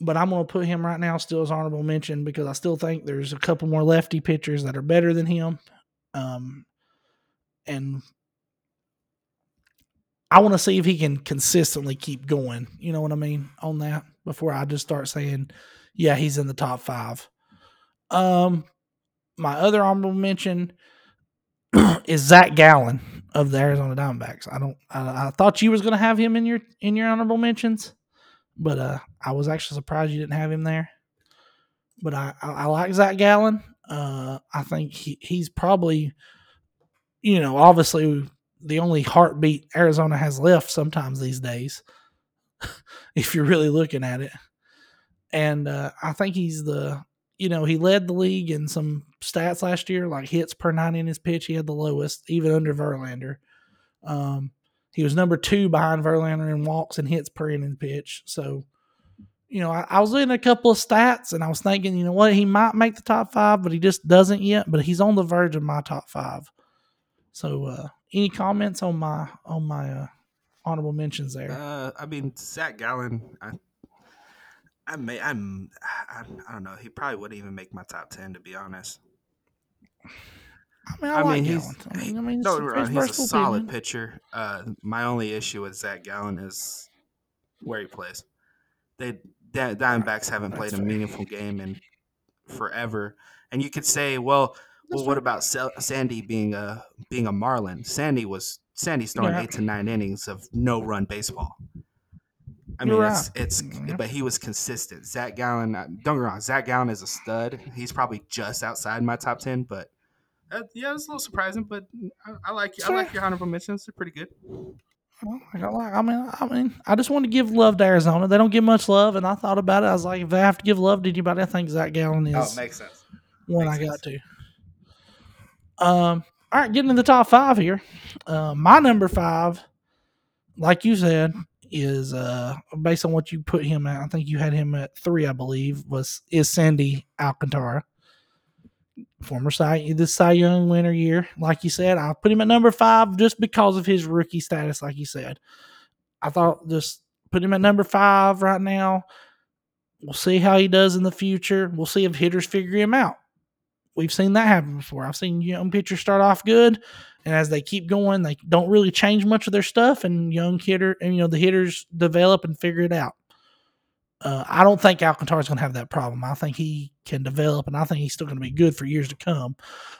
but I'm going to put him right now still as honorable mention because I still think there's a couple more lefty pitchers that are better than him. Um, and I want to see if he can consistently keep going. You know what I mean on that before I just start saying, yeah, he's in the top five. Um, my other honorable mention is Zach Gallen of the Arizona Diamondbacks. I don't. I, I thought you was going to have him in your in your honorable mentions, but uh, I was actually surprised you didn't have him there. But I I, I like Zach Gallen. Uh, I think he, he's probably, you know, obviously the only heartbeat Arizona has left sometimes these days, if you're really looking at it. And uh, I think he's the, you know, he led the league in some stats last year, like hits per nine in his pitch. He had the lowest, even under Verlander. Um, he was number two behind Verlander in walks and hits per inning pitch. So, you know, I, I was looking at a couple of stats and I was thinking, you know what, he might make the top five, but he just doesn't yet. But he's on the verge of my top five. So, uh, any comments on my on my uh, honorable mentions there? Uh, I mean, Zach Gallen, I, I may, I'm, I, I don't know. He probably wouldn't even make my top ten, to be honest. I mean, I, I like mean, he's, I mean, I mean, don't it's, get me it's wrong, he's a solid pitcher. Uh, my only issue with Zach Gallen is where he plays. They Di- Diamondbacks haven't That's played a fair. meaningful game in forever, and you could say, well, That's well, what about Sandy being a being a Marlin? Sandy was Sandy's throwing Yeah. eight to nine innings of no run baseball. I mean, You're it's, it's Yeah. but he was consistent. Zach Gallen, uh, don't get me wrong, Zach Gallen is a stud. He's probably just outside my top ten, but uh, yeah, it's a little surprising. But I, I like I like your honorable mentions; they're pretty good. Well, I, got like, I mean, I mean, I just want to give love to Arizona. They don't get much love, and I thought about it. I was like, if I have to give love to anybody, I think Zach Gallen is Oh, makes sense. one I makes got to. Um, all right, getting to the top five here. Uh, my number five, like you said, is uh based on what you put him at. I think you had him at three, I believe. Was is Sandy Alcantara, former Cy this Cy Young winner year. Like you said, I put him at number five just because of his rookie status. Like you said, I thought just put him at number five right now. We'll see how he does in the future. We'll see if hitters figure him out we've seen that happen before. I've seen young pitchers start off good, and as they keep going, they don't really change much of their stuff, and young hitter and you know the hitters develop and figure it out. Uh, I don't think Alcantara is going to have that problem. I think he can develop, and I think he's still going to be good for years to come.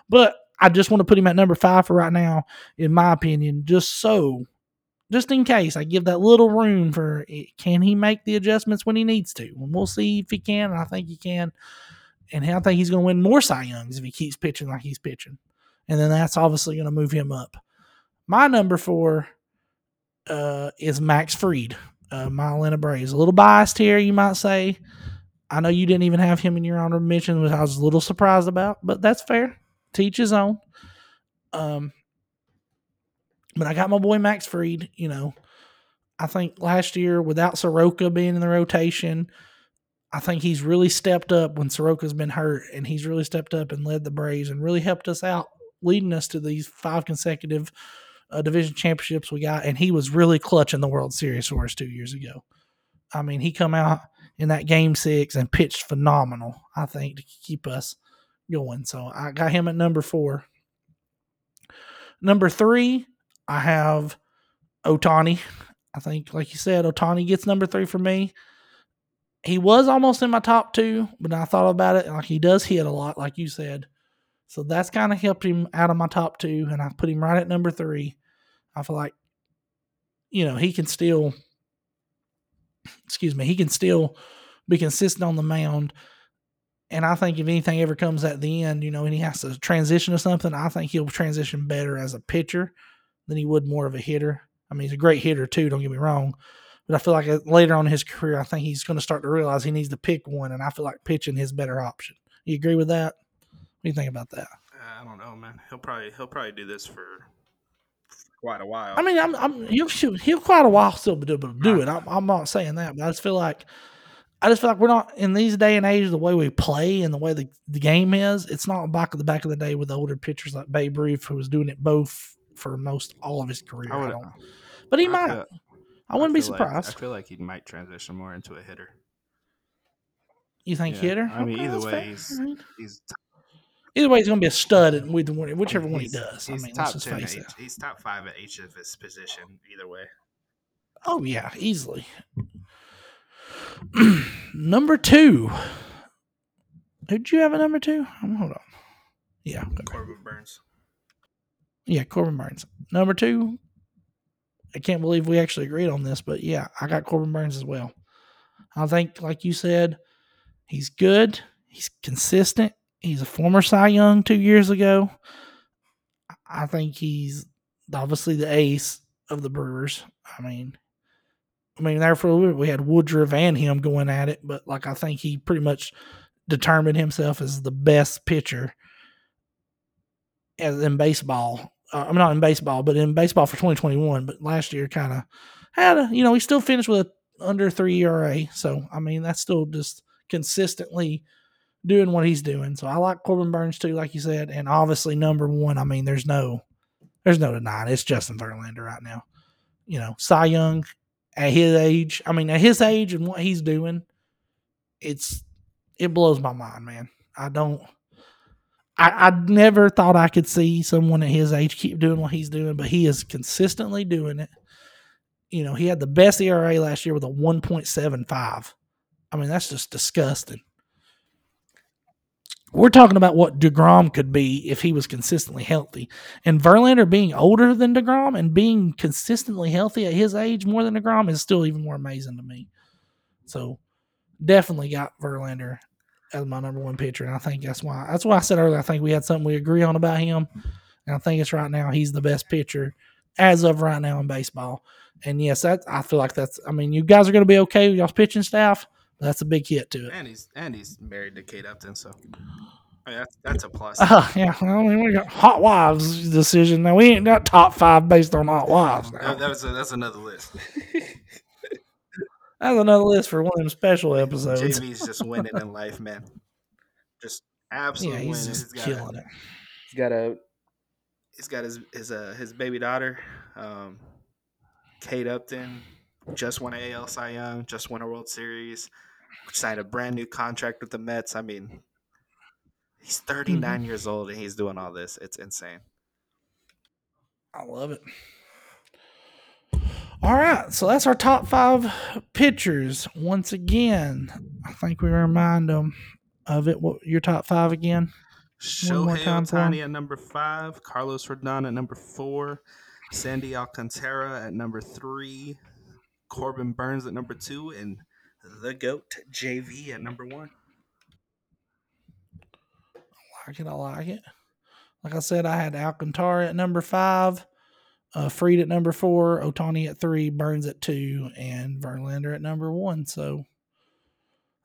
But I just want to put him at number five for right now, in my opinion, just so, just in case I give that little room for eh, can he make the adjustments when he needs to, and we'll see if he can. I think he can and I think he's going to win more Cy Youngs if he keeps pitching like he's pitching, and then that's obviously going to move him up. My number four uh, is Max Fried, uh, my Atlanta Braves. A little biased here, you might say. I know you didn't even have him in your honorable mention, which I was a little surprised about, but that's fair. Teach his own. Um, but I got my boy Max Fried. You know, I think last year without Soroka being in the rotation, I think he's really stepped up when Soroka's been hurt, and he's really stepped up and led the Braves and really helped us out, leading us to these five consecutive, uh, division championships we got, and he was really clutch in the World Series for us two years ago. I mean, he come out in that game six and pitched phenomenal. I think to keep us going. So I got him at number four. Number three, I have Ohtani. I think, like you said, Ohtani gets number three for me. He was almost in my top two, but I thought about it. Like he does hit a lot, like you said. So that's kind of helped him out of my top two, and I put him right at number three. I feel like, you know, he can still, excuse me, he can still be consistent on the mound. And I think if anything ever comes at the end, you know, and he has to transition to something, I think he'll transition better as a pitcher than he would more of a hitter. I mean, he's a great hitter too. Don't get me wrong, but I feel like uh, later on in his career, I think he's going to start to realize he needs to pick one, and I feel like pitching his better option. You agree with that? What do you think about that? I don't know, man. He'll probably he'll probably do this for quite a while. I mean, I'm, I'm he'll shoot, he'll quite a while still be able to do it. I'm, I'm not saying that, but I just feel like I just feel like we're not in these day and age the way we play and the way the, the game is. It's not back of the back of the day with the older pitchers like Babe Ruth who was doing it both for most all of his career. I I would- don't, but he I might. feel- I wouldn't be feel like- surprised. I feel like he might transition more into a hitter. you think yeah. hitter? I mean, Okay, either way, fair. he's- I mean, He's either way, he's going to be a stud in whichever one he does. I mean, top let's just 10 face it. He's top five at each of his position. Either way, Oh yeah, easily. number two. Did you have a number two? Um, Hold on. Yeah, okay. Corbin Burnes. yeah, Corbin Burnes. Number two. I can't believe we actually agreed on this, but yeah, I got Corbin Burnes as well. I think, like you said, he's good. He's consistent. He's a former Cy Young two years ago. I think he's obviously the ace of the Brewers. I mean, I mean, there for a little bit we had Woodruff and him going at it, but like I think he pretty much determined himself as the best pitcher as in baseball. Uh, I'm not in baseball, but in baseball for 2021. But last year, kind of had a, you know, he still finished with a under three ERA. So I mean, that's still just consistently doing what he's doing. So I like Corbin Burnes too, like you said, and obviously number one. I mean, there's no, there's no denying it's Justin Verlander right now. You know, Cy Young at his age. I mean, at his age and what he's doing, it's it blows my mind, man. I don't. I, I never thought I could see someone at his age keep doing what he's doing, but he is consistently doing it. You know, he had the best ERA last year with a 1.75. I mean, that's just disgusting. We're talking about what DeGrom could be if he was consistently healthy. And Verlander being older than DeGrom and being consistently healthy at his age more than DeGrom is still even more amazing to me. So definitely got Verlander as my number one pitcher. And I think that's why that's why I said earlier I think we had something we agree on about him. And I think it's right now he's the best pitcher as of right now in baseball. And yes, that I feel like that's I mean, you guys are gonna be okay with y'all's pitching staff. But that's a big hit to it. And he's and he's married to Kate Upton, so I mean, that's that's a plus. Uh, yeah, I mean, we got hot wives decision. Now we ain't got top five based on hot wives. Now. that, that was a, that's another list. That's another list for one of them special episodes. JV's just winning in life, man. Just yeah, absolutely he's winning. just got killing a, it. He's got a he's got his his uh his baby daughter, um, Kate Upton, just won an AL Cy Young, just won a World Series, signed a brand new contract with the Mets. I mean, he's 39 mm-hmm. years old and he's doing all this. It's insane. I love it. All right, so that's our top five pitchers. Once again, I think we remind them of it. What your top five again? Shohei. Ohtani at number five, Carlos Rodon at number four, Sandy Alcantara at number three, Corbin Burnes at number two, and the GOAT JV at number one. I like it. I like it. Like I said, I had Alcantara at number five, uh, Fried at number four, Ohtani at three, Burnes at two, and Verlander at number one. So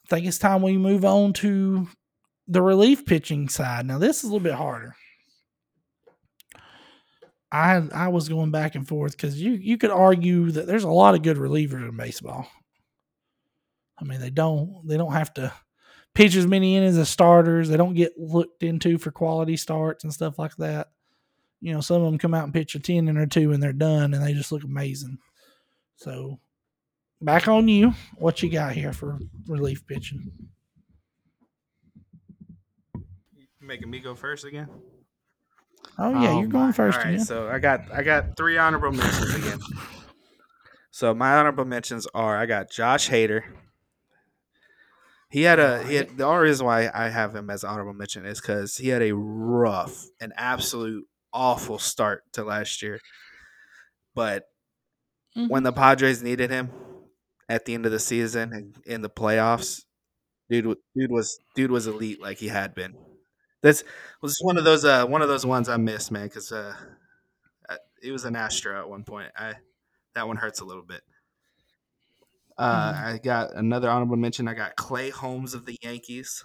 I think it's time we move on to the relief pitching side. Now, this is a little bit harder. I I was going back and forth because you you could argue that there's a lot of good relievers in baseball. I mean, they don't they don't have to pitch as many innings as starters. They don't get looked into for quality starts and stuff like that. you know, some of them come out and pitch a 10 and or two and they're done and they just look amazing. So back on you. What you got here for relief pitching? making me go first again. Oh yeah, Oh you're going my. first All right, again. so I got I got three honorable mentions again. So my honorable mentions are I got Josh Hader. He had a he had, the only reason why I have him as honorable mention is because he had a rough, an absolute awful start to last year. But Mhm. when the Padres needed him at the end of the season and in the playoffs, dude, dude was dude was elite like he had been. This was one of those uh one of those ones I missed, man, because uh, it was an Astro at one point. I that one hurts a little bit. Uh, Mhm. I got another honorable mention. I got Clay Holmes of the Yankees.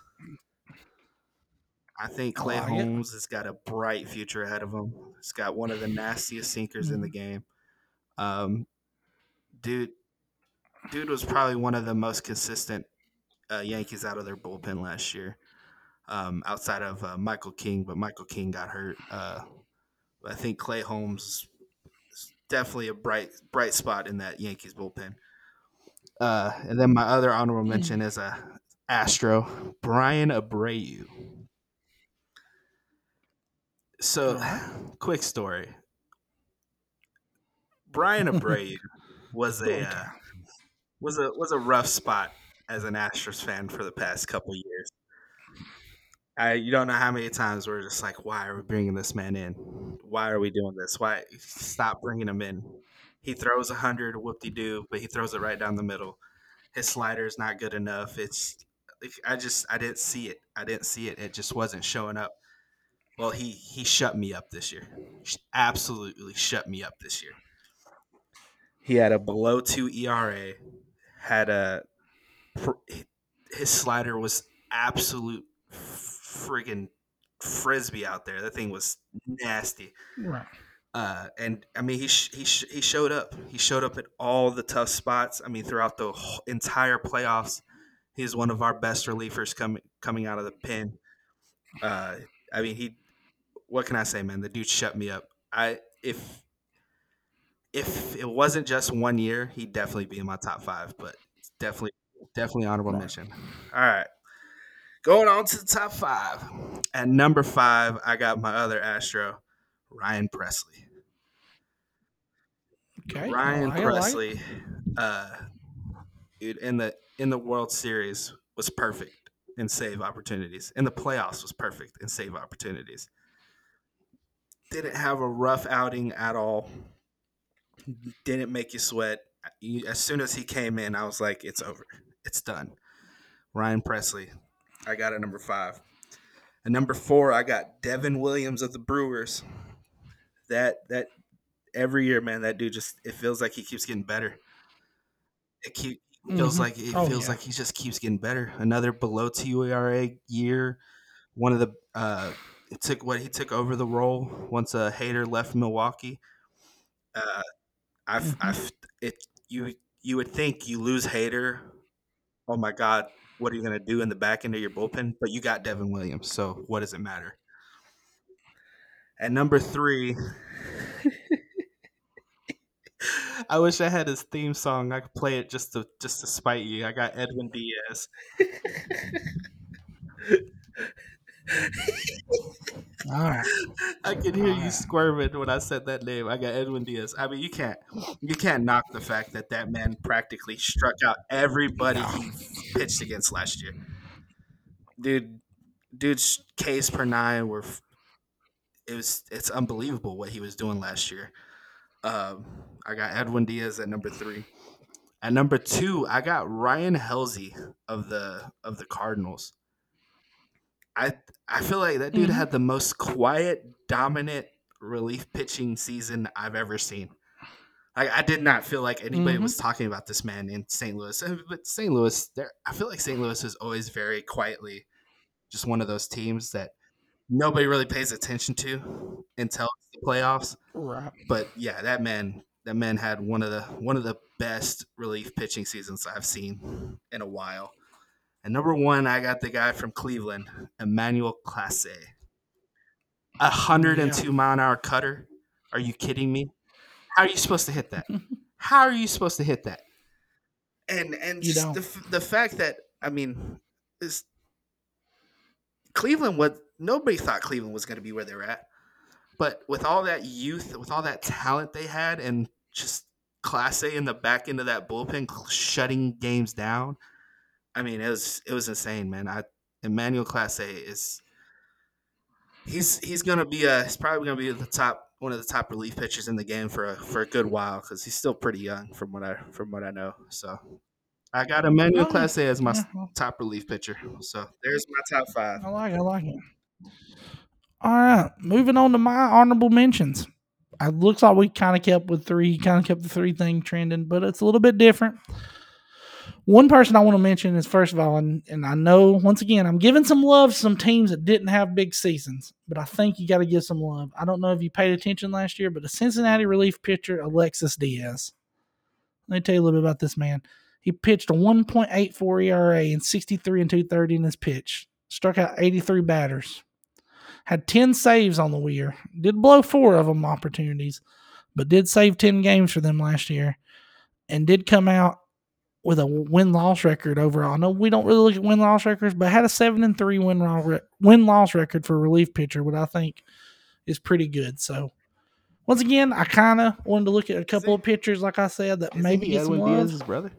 I think Clay like it. Holmes has got a bright future ahead of him. He's got one of the nastiest sinkers in the game. Um, dude, dude was probably one of the most consistent uh, Yankees out of their bullpen last year, um, outside of uh, Michael King. But Michael King got hurt. Uh, I think Clay Holmes is definitely a bright bright spot in that Yankees bullpen. Uh, and then my other honorable mention is a Astro, Bryan Abreu. So, quick story. Bryan Abreu was a uh, was a was a rough spot as an Astros fan for the past couple years. I you don't know how many times we're just like, why are we bringing this man in? Why are we doing this? Why stop bringing him in? He throws a hundred, whoop de doo, but he throws it right down the middle. His slider is not good enough. It's I just I didn't see it. I didn't see it. It just wasn't showing up. Well, he he shut me up this year. Absolutely shut me up this year. He had a below two ERA. Had a his slider was absolute friggin' frisbee out there. That thing was nasty. Right. Uh, and I mean, he sh- he sh- he showed up. He showed up at all the tough spots. I mean, throughout the entire playoffs, he's one of our best relievers coming coming out of the pen. Uh, I mean, he. What can I say, man? The dude shut me up. I if if it wasn't just one year, he'd definitely be in my top five. But definitely definitely honorable mention. All right, going on to the top five. At number five, I got my other Astro, Ryan Pressly. Okay. Ryan I like. Pressly, uh, dude, in the in the World Series was perfect in save opportunities. In the playoffs was perfect in save opportunities. Didn't have a rough outing at all. Didn't make you sweat. As soon as he came in, I was like, "It's over. It's done." Ryan Pressly, I got at number five. And number four, I got Devin Williams of the Brewers. That that every year, man, that dude just it feels like he keeps getting better. It keep, feels Mhm. like it Oh, feels yeah. like he just keeps getting better. Another below two ERA year. One of the uh, it took what he took over the role once a Hader left Milwaukee. Uh, I've. I've it you you would think you lose Hader. Oh my God, what are you gonna do in the back end of your bullpen? But you got Devin Williams, so what does it matter? At number three, I wish I had his theme song. I could play it just to just to spite you. I got Edwin Diaz. All right. I can hear you Alright. squirming when I said that name. I got Edwin Diaz. I mean, you can't you can't knock the fact that that man practically struck out everybody he pitched against last year. Dude, dude's Ks per nine were it was it's unbelievable what he was doing last year. Um, I got Edwin Diaz at number three. At number two, I got Ryan Helsley of the of the Cardinals. I I feel like that dude Mhm. had the most quiet, dominant relief pitching season I've ever seen. Like I did not feel like anybody Mhm. was talking about this man in St. Louis. Uh, But St. Louis, there I feel like St. Louis is always very quietly just one of those teams that nobody really pays attention to until the playoffs. Right. But yeah, that man that man had one of the one of the best relief pitching seasons I've seen in a while. And number one, I got the guy from Cleveland, Emmanuel Clase. a hundred and two mile an hour cutter. Are you kidding me? How are you supposed to hit that? How are you supposed to hit that? And and You just don't. the the fact that I mean, is Cleveland what nobody thought Cleveland was going to be where they're at, but with all that youth, with all that talent they had, and just Clase in the back end of that bullpen shutting games down. I mean, it was it was insane, man. I Emmanuel Clase is he's he's gonna be a he's probably gonna be the top one of the top relief pitchers in the game for a for a good while because he's still pretty young from what I from what I know. So I got Emmanuel Oh, Clase as my Yeah, mm-hmm. well, top relief pitcher. So there's my top five. I like it. I like it. All right, moving on to my honorable mentions. It looks like we kind of kept with three, kind of kept the three thing trending, but it's a little bit different. One person I want to mention is first of all, and, and I know once again I'm giving some love to some teams that didn't have big seasons, but I think you got to give some love. I don't know if you paid attention last year, but the Cincinnati relief pitcher Alexis Diaz. Let me tell you a little bit about this man. He pitched a 1.84 ERA and 63 and 230 in his pitch. Struck out 83 batters. Had 10 saves on the year. Did blow four of them opportunities, but did save 10 games for them last year. And did come out with a win loss record overall. No, we don't really look at win loss records, but had a 7 and 3 win win loss record for a relief pitcher, what I think is pretty good. So, once again, I kind of wanted to look at a couple of pitchers, like I said, that maybe get some love. brother?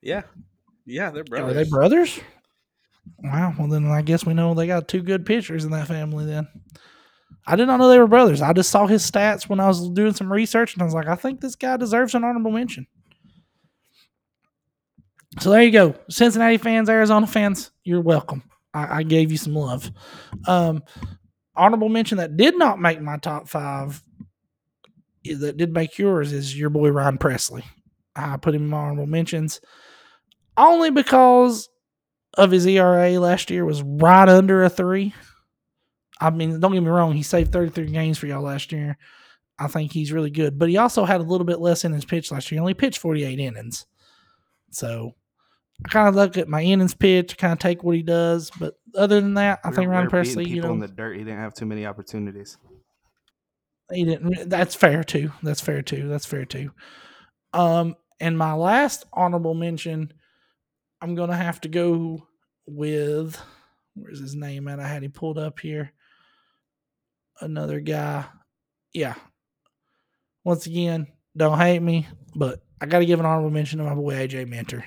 Yeah, yeah, they're brothers. Are they brothers? Wow. Well, then I guess we know they got two good pitchers in that family. Then I did not know they were brothers. I just saw his stats when I was doing some research, and I was like, I think this guy deserves an honorable mention. So there you go, Cincinnati fans, Arizona fans, you're welcome. I, I gave you some love. Um, honorable mention that did not make my top five, that did make yours, is your boy Ryan Pressly. I put him in my honorable mentions only because of his ERA last year was right under a three. I mean, don't get me wrong, he saved 33 games for y'all last year. I think he's really good, but he also had a little bit less in his pitch last year. He only pitched 48 innings. So I kind of look at my innings pitch, kind of take what he does. But other than that, I think Ryan Pressly, you know, in the dirt. He didn't have too many opportunities. he didn't. That's fair too. That's fair too. That's fair too. Um, and my last honorable mention, I'm gonna have to go with where's his name at? I had him pulled up here. Another guy. Yeah. Once again, don't hate me, but I got to give an honorable mention to my boy AJ Minter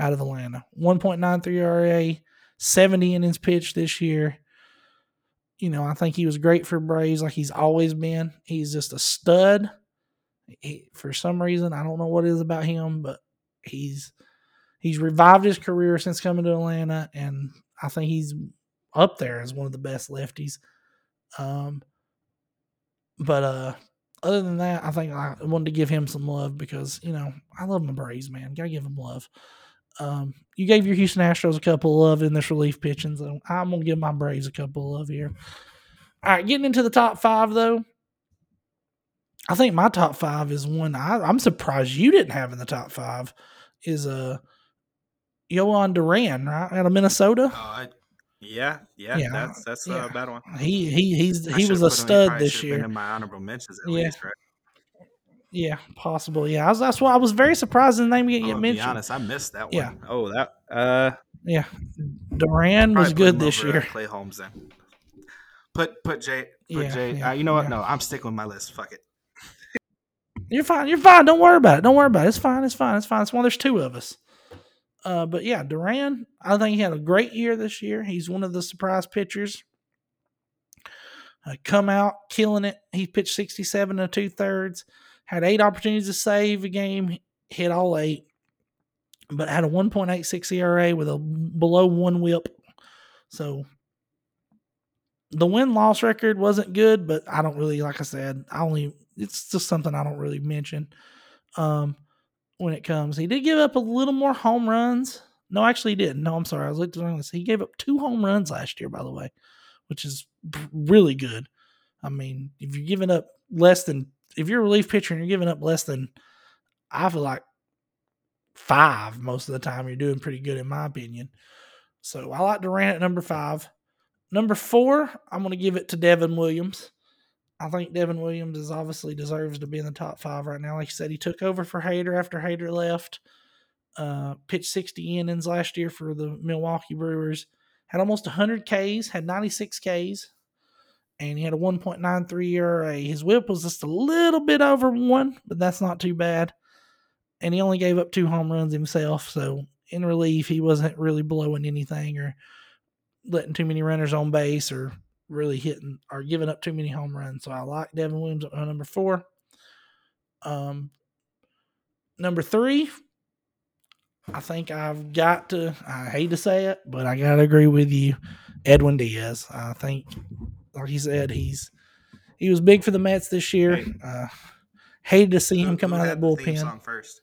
out of Atlanta. 1.93 ERA, 70 innings pitched this year. You know, I think he was great for Braves like he's always been. He's just a stud. He, for some reason, I don't know what it is about him, but he's he's revived his career since coming to Atlanta, and I think he's up there as one of the best lefties. Um, but uh, other than that, I think I wanted to give him some love because you know I love my Braves, man. Gotta give him love. Um, you gave your Houston Astros a couple of love in this relief pitching, so I'm gonna give my Braves a couple of love here. All right, getting into the top five though. I think my top five is one I, I'm surprised you didn't have in the top five. Is uh Jhoan Duran, right out of Minnesota. Oh, I, yeah, yeah, Yeah, that's that's yeah. a bad one. He he he's I he was a put him- he stud this year. in my honorable mentions at Yeah. least, right? Yeah, possible. Yeah, I was, that's why I was very surprised the name get gonna be mentioned. honest, I missed that one. Yeah. Oh, that uh, Yeah, Duran was good this uh, year. Clay Holmes then. Put put Jay. Put Yeah, Jay. yeah, uh, you know what? yeah. No, I'm sticking with my list. Fuck it. You're fine. You're fine. Don't worry about it. Don't worry about it. It's fine. It's fine. It's fine. It's one. There's two of us. Uh, but yeah, Duran. I think he had a great year this year. He's one of the surprise pitchers. Uh, come out killing it. He pitched 67 and two thirds. Had eight opportunities to save a game. Hit all eight. But had a 1.86 ERA with a below one WHIP. So the win loss record wasn't good, but I don't really, like I said, I only it's just something I don't really mention. Um, when it comes, he did give up a little more home runs. No, actually, he didn't. No, I'm sorry. I was looking at. He gave up two home runs last year, by the way, which is really good. I mean, if you're giving up less than, if you're a relief pitcher and you're giving up less than, I feel like five most of the time, you're doing pretty good, in my opinion. So I like Durant at number five. Number four, I'm going to give it to Devin Williams. I think Devin Williams is obviously deserves to be in the top five right now. Like you said, he took over for Hader after Hader left. Uh, pitched 60 innings last year for the Milwaukee Brewers. Had almost 100 Ks, had 96 Ks, and he had a 1.93 ERA. His whip was just a little bit over one, but that's not too bad. And he only gave up two home runs himself. So in relief, he wasn't really blowing anything or letting too many runners on base or really hitting or giving up too many home runs. So I like Devin Williams at number four. Um, number three, I think I've got to. I hate to say it, but I got to agree with you, Edwin Diaz. I think, like he said, he's he was big for the Mets this year. Uh, hated to see Who- him come out of had that the theme song first?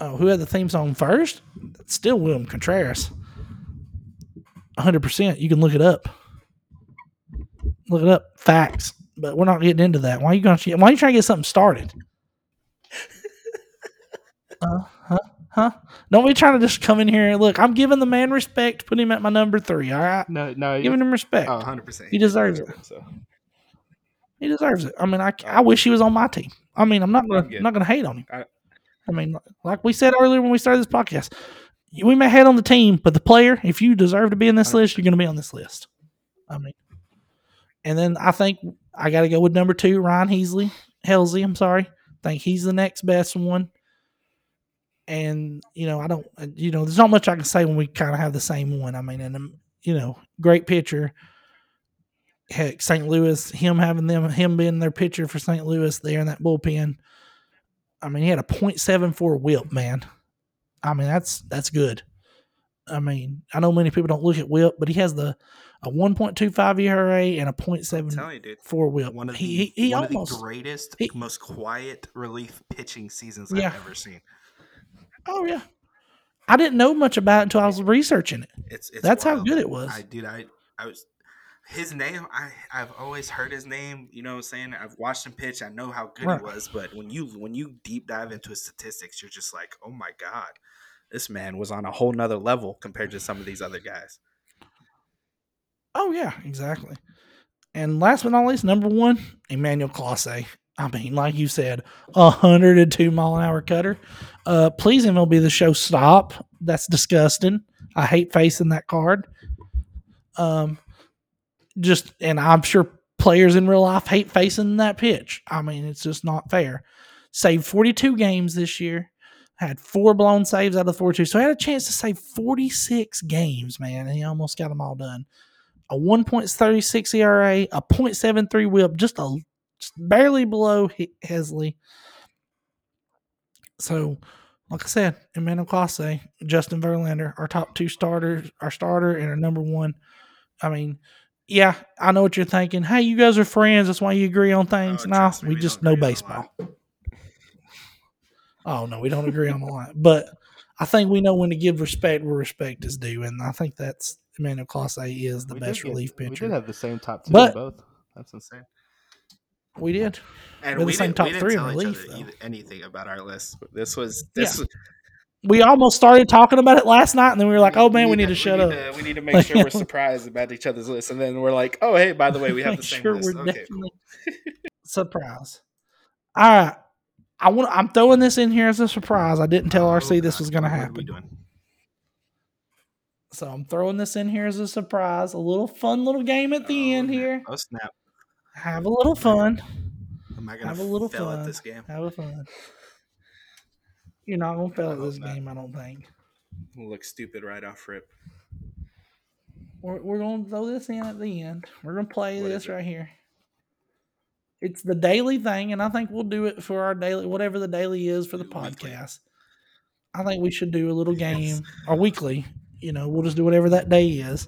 Oh, who had the theme song first? It's still William Contreras. 100%. You can look it up. Look it up. Facts. But we're not getting into that. Why are you going to why are you trying to get something started? uh, huh? Don't be trying to just come in here and look. I'm giving the man respect. Put him at my number three. All right, No, no. giving him respect. Oh, 100%. He deserves it. So. He deserves it. I mean, I, I wish he was on my team. I mean, I'm not gonna I'm not gonna hate on him. I- I mean, like we said earlier when we started this podcast, we may hate on the team, but the player, if you deserve to be in this list, you're gonna be on this list. I mean, and then I think I got to go with number two, Ryan Heasley, Helsley. I'm sorry, I think he's the next best one. And you know, I don't, you know, there's not much I can say when we kind of have the same one. I mean, and um, you know, great pitcher heck, St. Louis, him having them, him being their pitcher for St. Louis there in that bullpen. I mean, he had a .74 WHIP, man. I mean, that's that's good. I mean, I know many people don't look at WHIP, but he has the a 1.25 ERA and a I'm telling .74. WHIP. One of the, he he, he one almost of the greatest, he- most quiet relief pitching seasons Yeah. I've ever seen. Oh yeah. I didn't know much about it until I was researching it. It's, it's That's how good it was. I dude, I I was his name. I I've always heard his name. You know, what I'm saying I've watched him pitch. I know how good Right. he was. But when you when you deep dive into his statistics, you're just like, oh my god, this man was on a whole nother level compared to some of these other guys. Oh yeah, exactly. And last but not least, number one, Emmanuel Clase. I mean, like you said, a hundred and two mile an hour cutter. Uh, pleasing will be the show stop. That's disgusting. I hate facing that card. Um, just and I'm sure players in real life hate facing that pitch. I mean, it's just not fair. Saved 42 games this year. Had four blown saves out of 42. So he had a chance to save 46 games, man, and he almost got them all done a 1.36 ERA, a .73 WHIP, just a just barely below He- Hesley. So, like I said, Emmanuel Clase, Justin Verlander, our top two starters, our starter and our number one. I mean, yeah, I know what you're thinking. Hey, you guys are friends. That's why you agree on things. Oh, no, me, we we just know agree on a baseball. Oh no, we don't agree on a lot, but I think we know when to give respect where respect is due, and I think that's Emmanuel Clase is the We best relief We pitcher. did have the same top two But- both. That's insane. We did. And We're the we same didn't, top we didn't three tell each other anything about our list. This was this. Yeah. was- We almost started talking about it last night, and then we were like, "Oh man, we need to shut we up." to- we need to make sure we're surprised about each other's list, and then we're like, "Oh, hey, by the way, we have the same sure list." we're Okay, definitely surprise. All right, I want. I'm throwing this in here as a surprise. I didn't tell Oh, RC this was going to we happen, so I'm throwing this in here as a surprise. A little fun little game at the Oh, end snap. here. Oh snap! Have a little fun. Am I gonna Have a little fail fun. at this game? Have a fun. You're not gonna fail at this not. game, I don't think. We'll look stupid right off rip. We're, we're going to throw this in at the end. We're going to play What this right here. It's the daily thing, and I think we'll do it for our daily, whatever the daily is for the Weekly. podcast. I think we should do a little Yes. game or weekly. You know, we'll just do whatever that day is.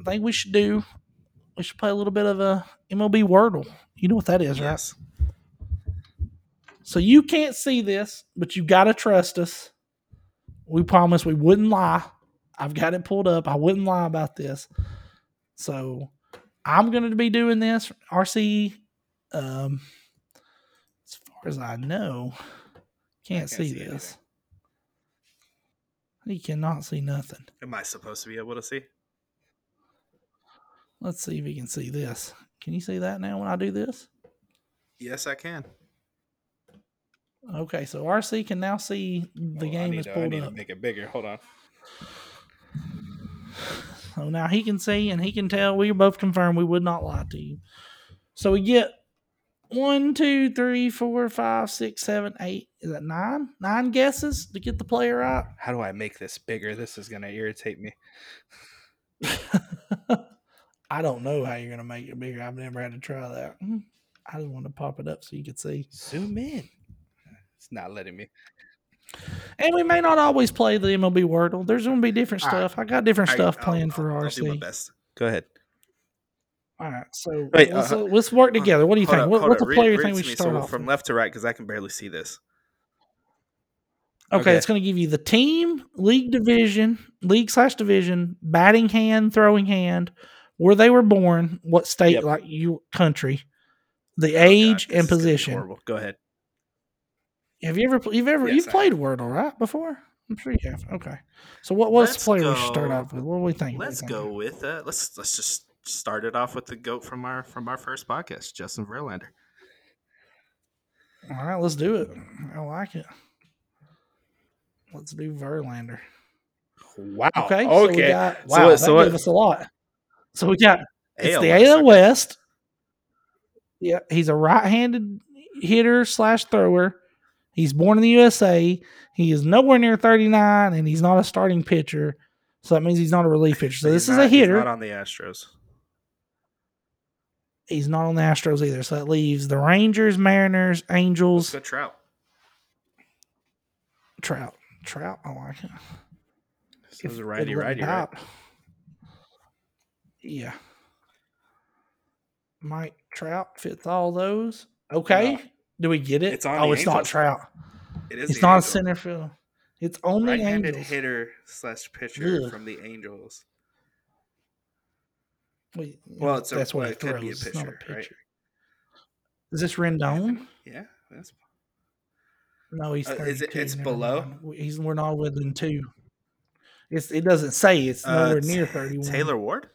I think we should do. We should play a little bit of a MLB Wordle. You know what that is, right? Yes. So you can't see this, but you got to trust us. We promise we wouldn't lie. I've got it pulled up. I wouldn't lie about this. So I'm going to be doing this. RC, um, as far as I know, can't, can't see, see this. He cannot see nothing. Am I supposed to be able to see? Let's see if you can see this. Can you see that now when I do this? Yes, I can. Okay, so RC can now see the Oh, game is to- I pulled need up. to make it bigger. Hold on. So now he can see and he can tell. We both confirm we would not lie to you. So we get one, two, three, four, five, six, seven, eight. Is that nine? Nine guesses to get the player right. How do I make this bigger? This is gonna irritate me. I don't know how you're gonna make it bigger. I've never had to try that. Hmm. I just want to pop it up so you can see. Zoom in. It's not letting me. And we may not always play the MLB Wordle. There's gonna be different All right. stuff. I got different I- stuff I'll- planned I'll- for I'll do my best. Go ahead. All right, so Wait, let's, uh, uh, let's work together. What do you think? up, What, what's the player you think we should start So off from with? left to right because I can barely see this. Okay, Okay. it's going to give you the team, league division, league slash division, batting hand, throwing hand, where they were born, what state, Yep. like you country, the Oh, age this and is gonna be position. horrible. Go ahead. Have you ever, pl- you've ever, Yes, you've I played Wordle right before? I'm sure you have. Okay, so what what's Let's the player we start off with? What do we think? Let's go with uh, let's let's just start it off with the goat from our from our first podcast, Justin Verlander. All right, let's do it. I like it. Let's do Verlander. Wow. Okay, so we got So wow, that so what- gave us a lot. So we got it's AL the AL. West. Yeah, he's a right-handed hitter slash thrower. He's born in the USA. He is nowhere near 39, and he's not a starting pitcher. So that means he's not a relief pitcher. So this is a hitter. He's not on the Astros. He's not on the Astros either. So that leaves the Rangers, Mariners, Angels, go Trout. Trout. Trout, I like it. This is a righty righty, right? Yeah. Mike Trout fits all those. Okay. Do we get it? It's on oh, the it's not Trout. It is It's not a Angels. center field. It's only right-handed Angels. hitter slash pitcher Ugh. from the Angels. Wait, Well, it's a- that's what well, he it could be a throws. It's not a pitcher, right? Is this Rendon? Yeah, that's No, he's Uh, is 32. it- it's never below? mind. He's we're not within two. It's it doesn't say it's uh, nowhere T- near 31. Taylor Ward.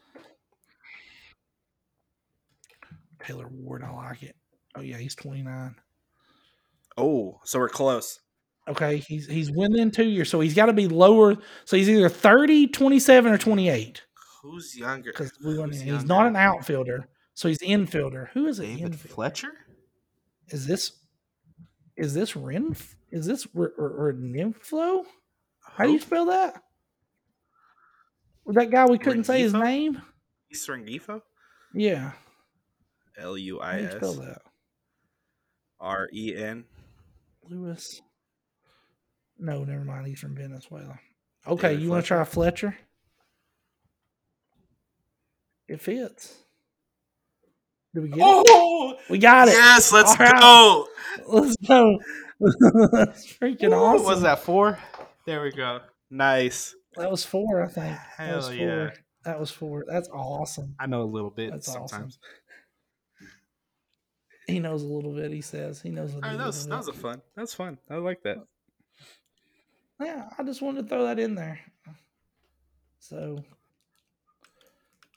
Taylor Ward, I like it. Oh yeah, he's 29. Oh, so we're close. Okay, he's he's within two years, so he's got to be lower. So he's either 30, 27, or 28. Who's younger? Because we went, Who's he's not an outfielder, so he's infielder. Who is it? David Infielder? Fletcher. Is this is this Ren? Is this R- R- R- Renflo? How do you spell that? Was that guy we couldn't say his name? He's Rengifo. Yeah, L U I you spell that? R E N. Luis. No, never mind. He's from Venezuela. Okay, David you want to try Fletcher? It fits. Do we get it? Oh, We got it. yes! Let's right. go. Let's go. That's freaking Ooh, awesome. Was that four? There we go. Nice. That was four, I think. that was Hell four. yeah. That was four. That's awesome. I know a little bit That's awesome. He knows a little bit. He says he knows a All right, little that was bit. that was a fun. That's fun. I like that. yeah, I just wanted to throw that in there. So,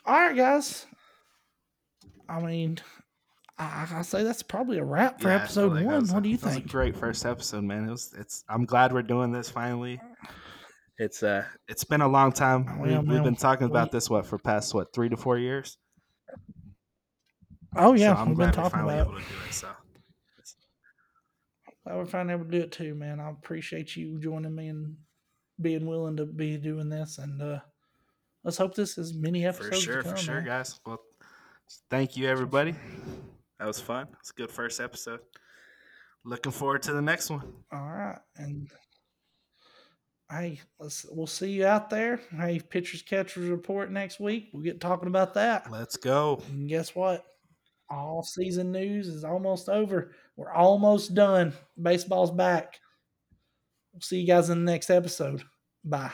all right, guys. I mean, I, I say that's probably a wrap for Yeah, episode like one. a- what do you that was a think? great first episode, man. It was. It's. I'm glad we're doing this finally. It's uh. It's been a long time. Oh, we, yeah, man. been talking about We- this what for past what three to four years. Oh yeah, so I'm we've been glad we're talking finally about. able to do it. So Glad we're finally able to do it too, man. I appreciate you joining me and being willing to be doing this. And uh let's hope this is many for episodes. to sure, for sure, man. guys. Well, thank you everybody. That was fun. It's a good first episode. Looking forward to the next one. All right, and hey, let's we'll see you out there. Hey, pitchers catchers report next week. We'll get talking about that. Let's go. And guess what? All season news is almost over. We're almost done. Baseball's back. We'll see you guys in the next episode. Bye.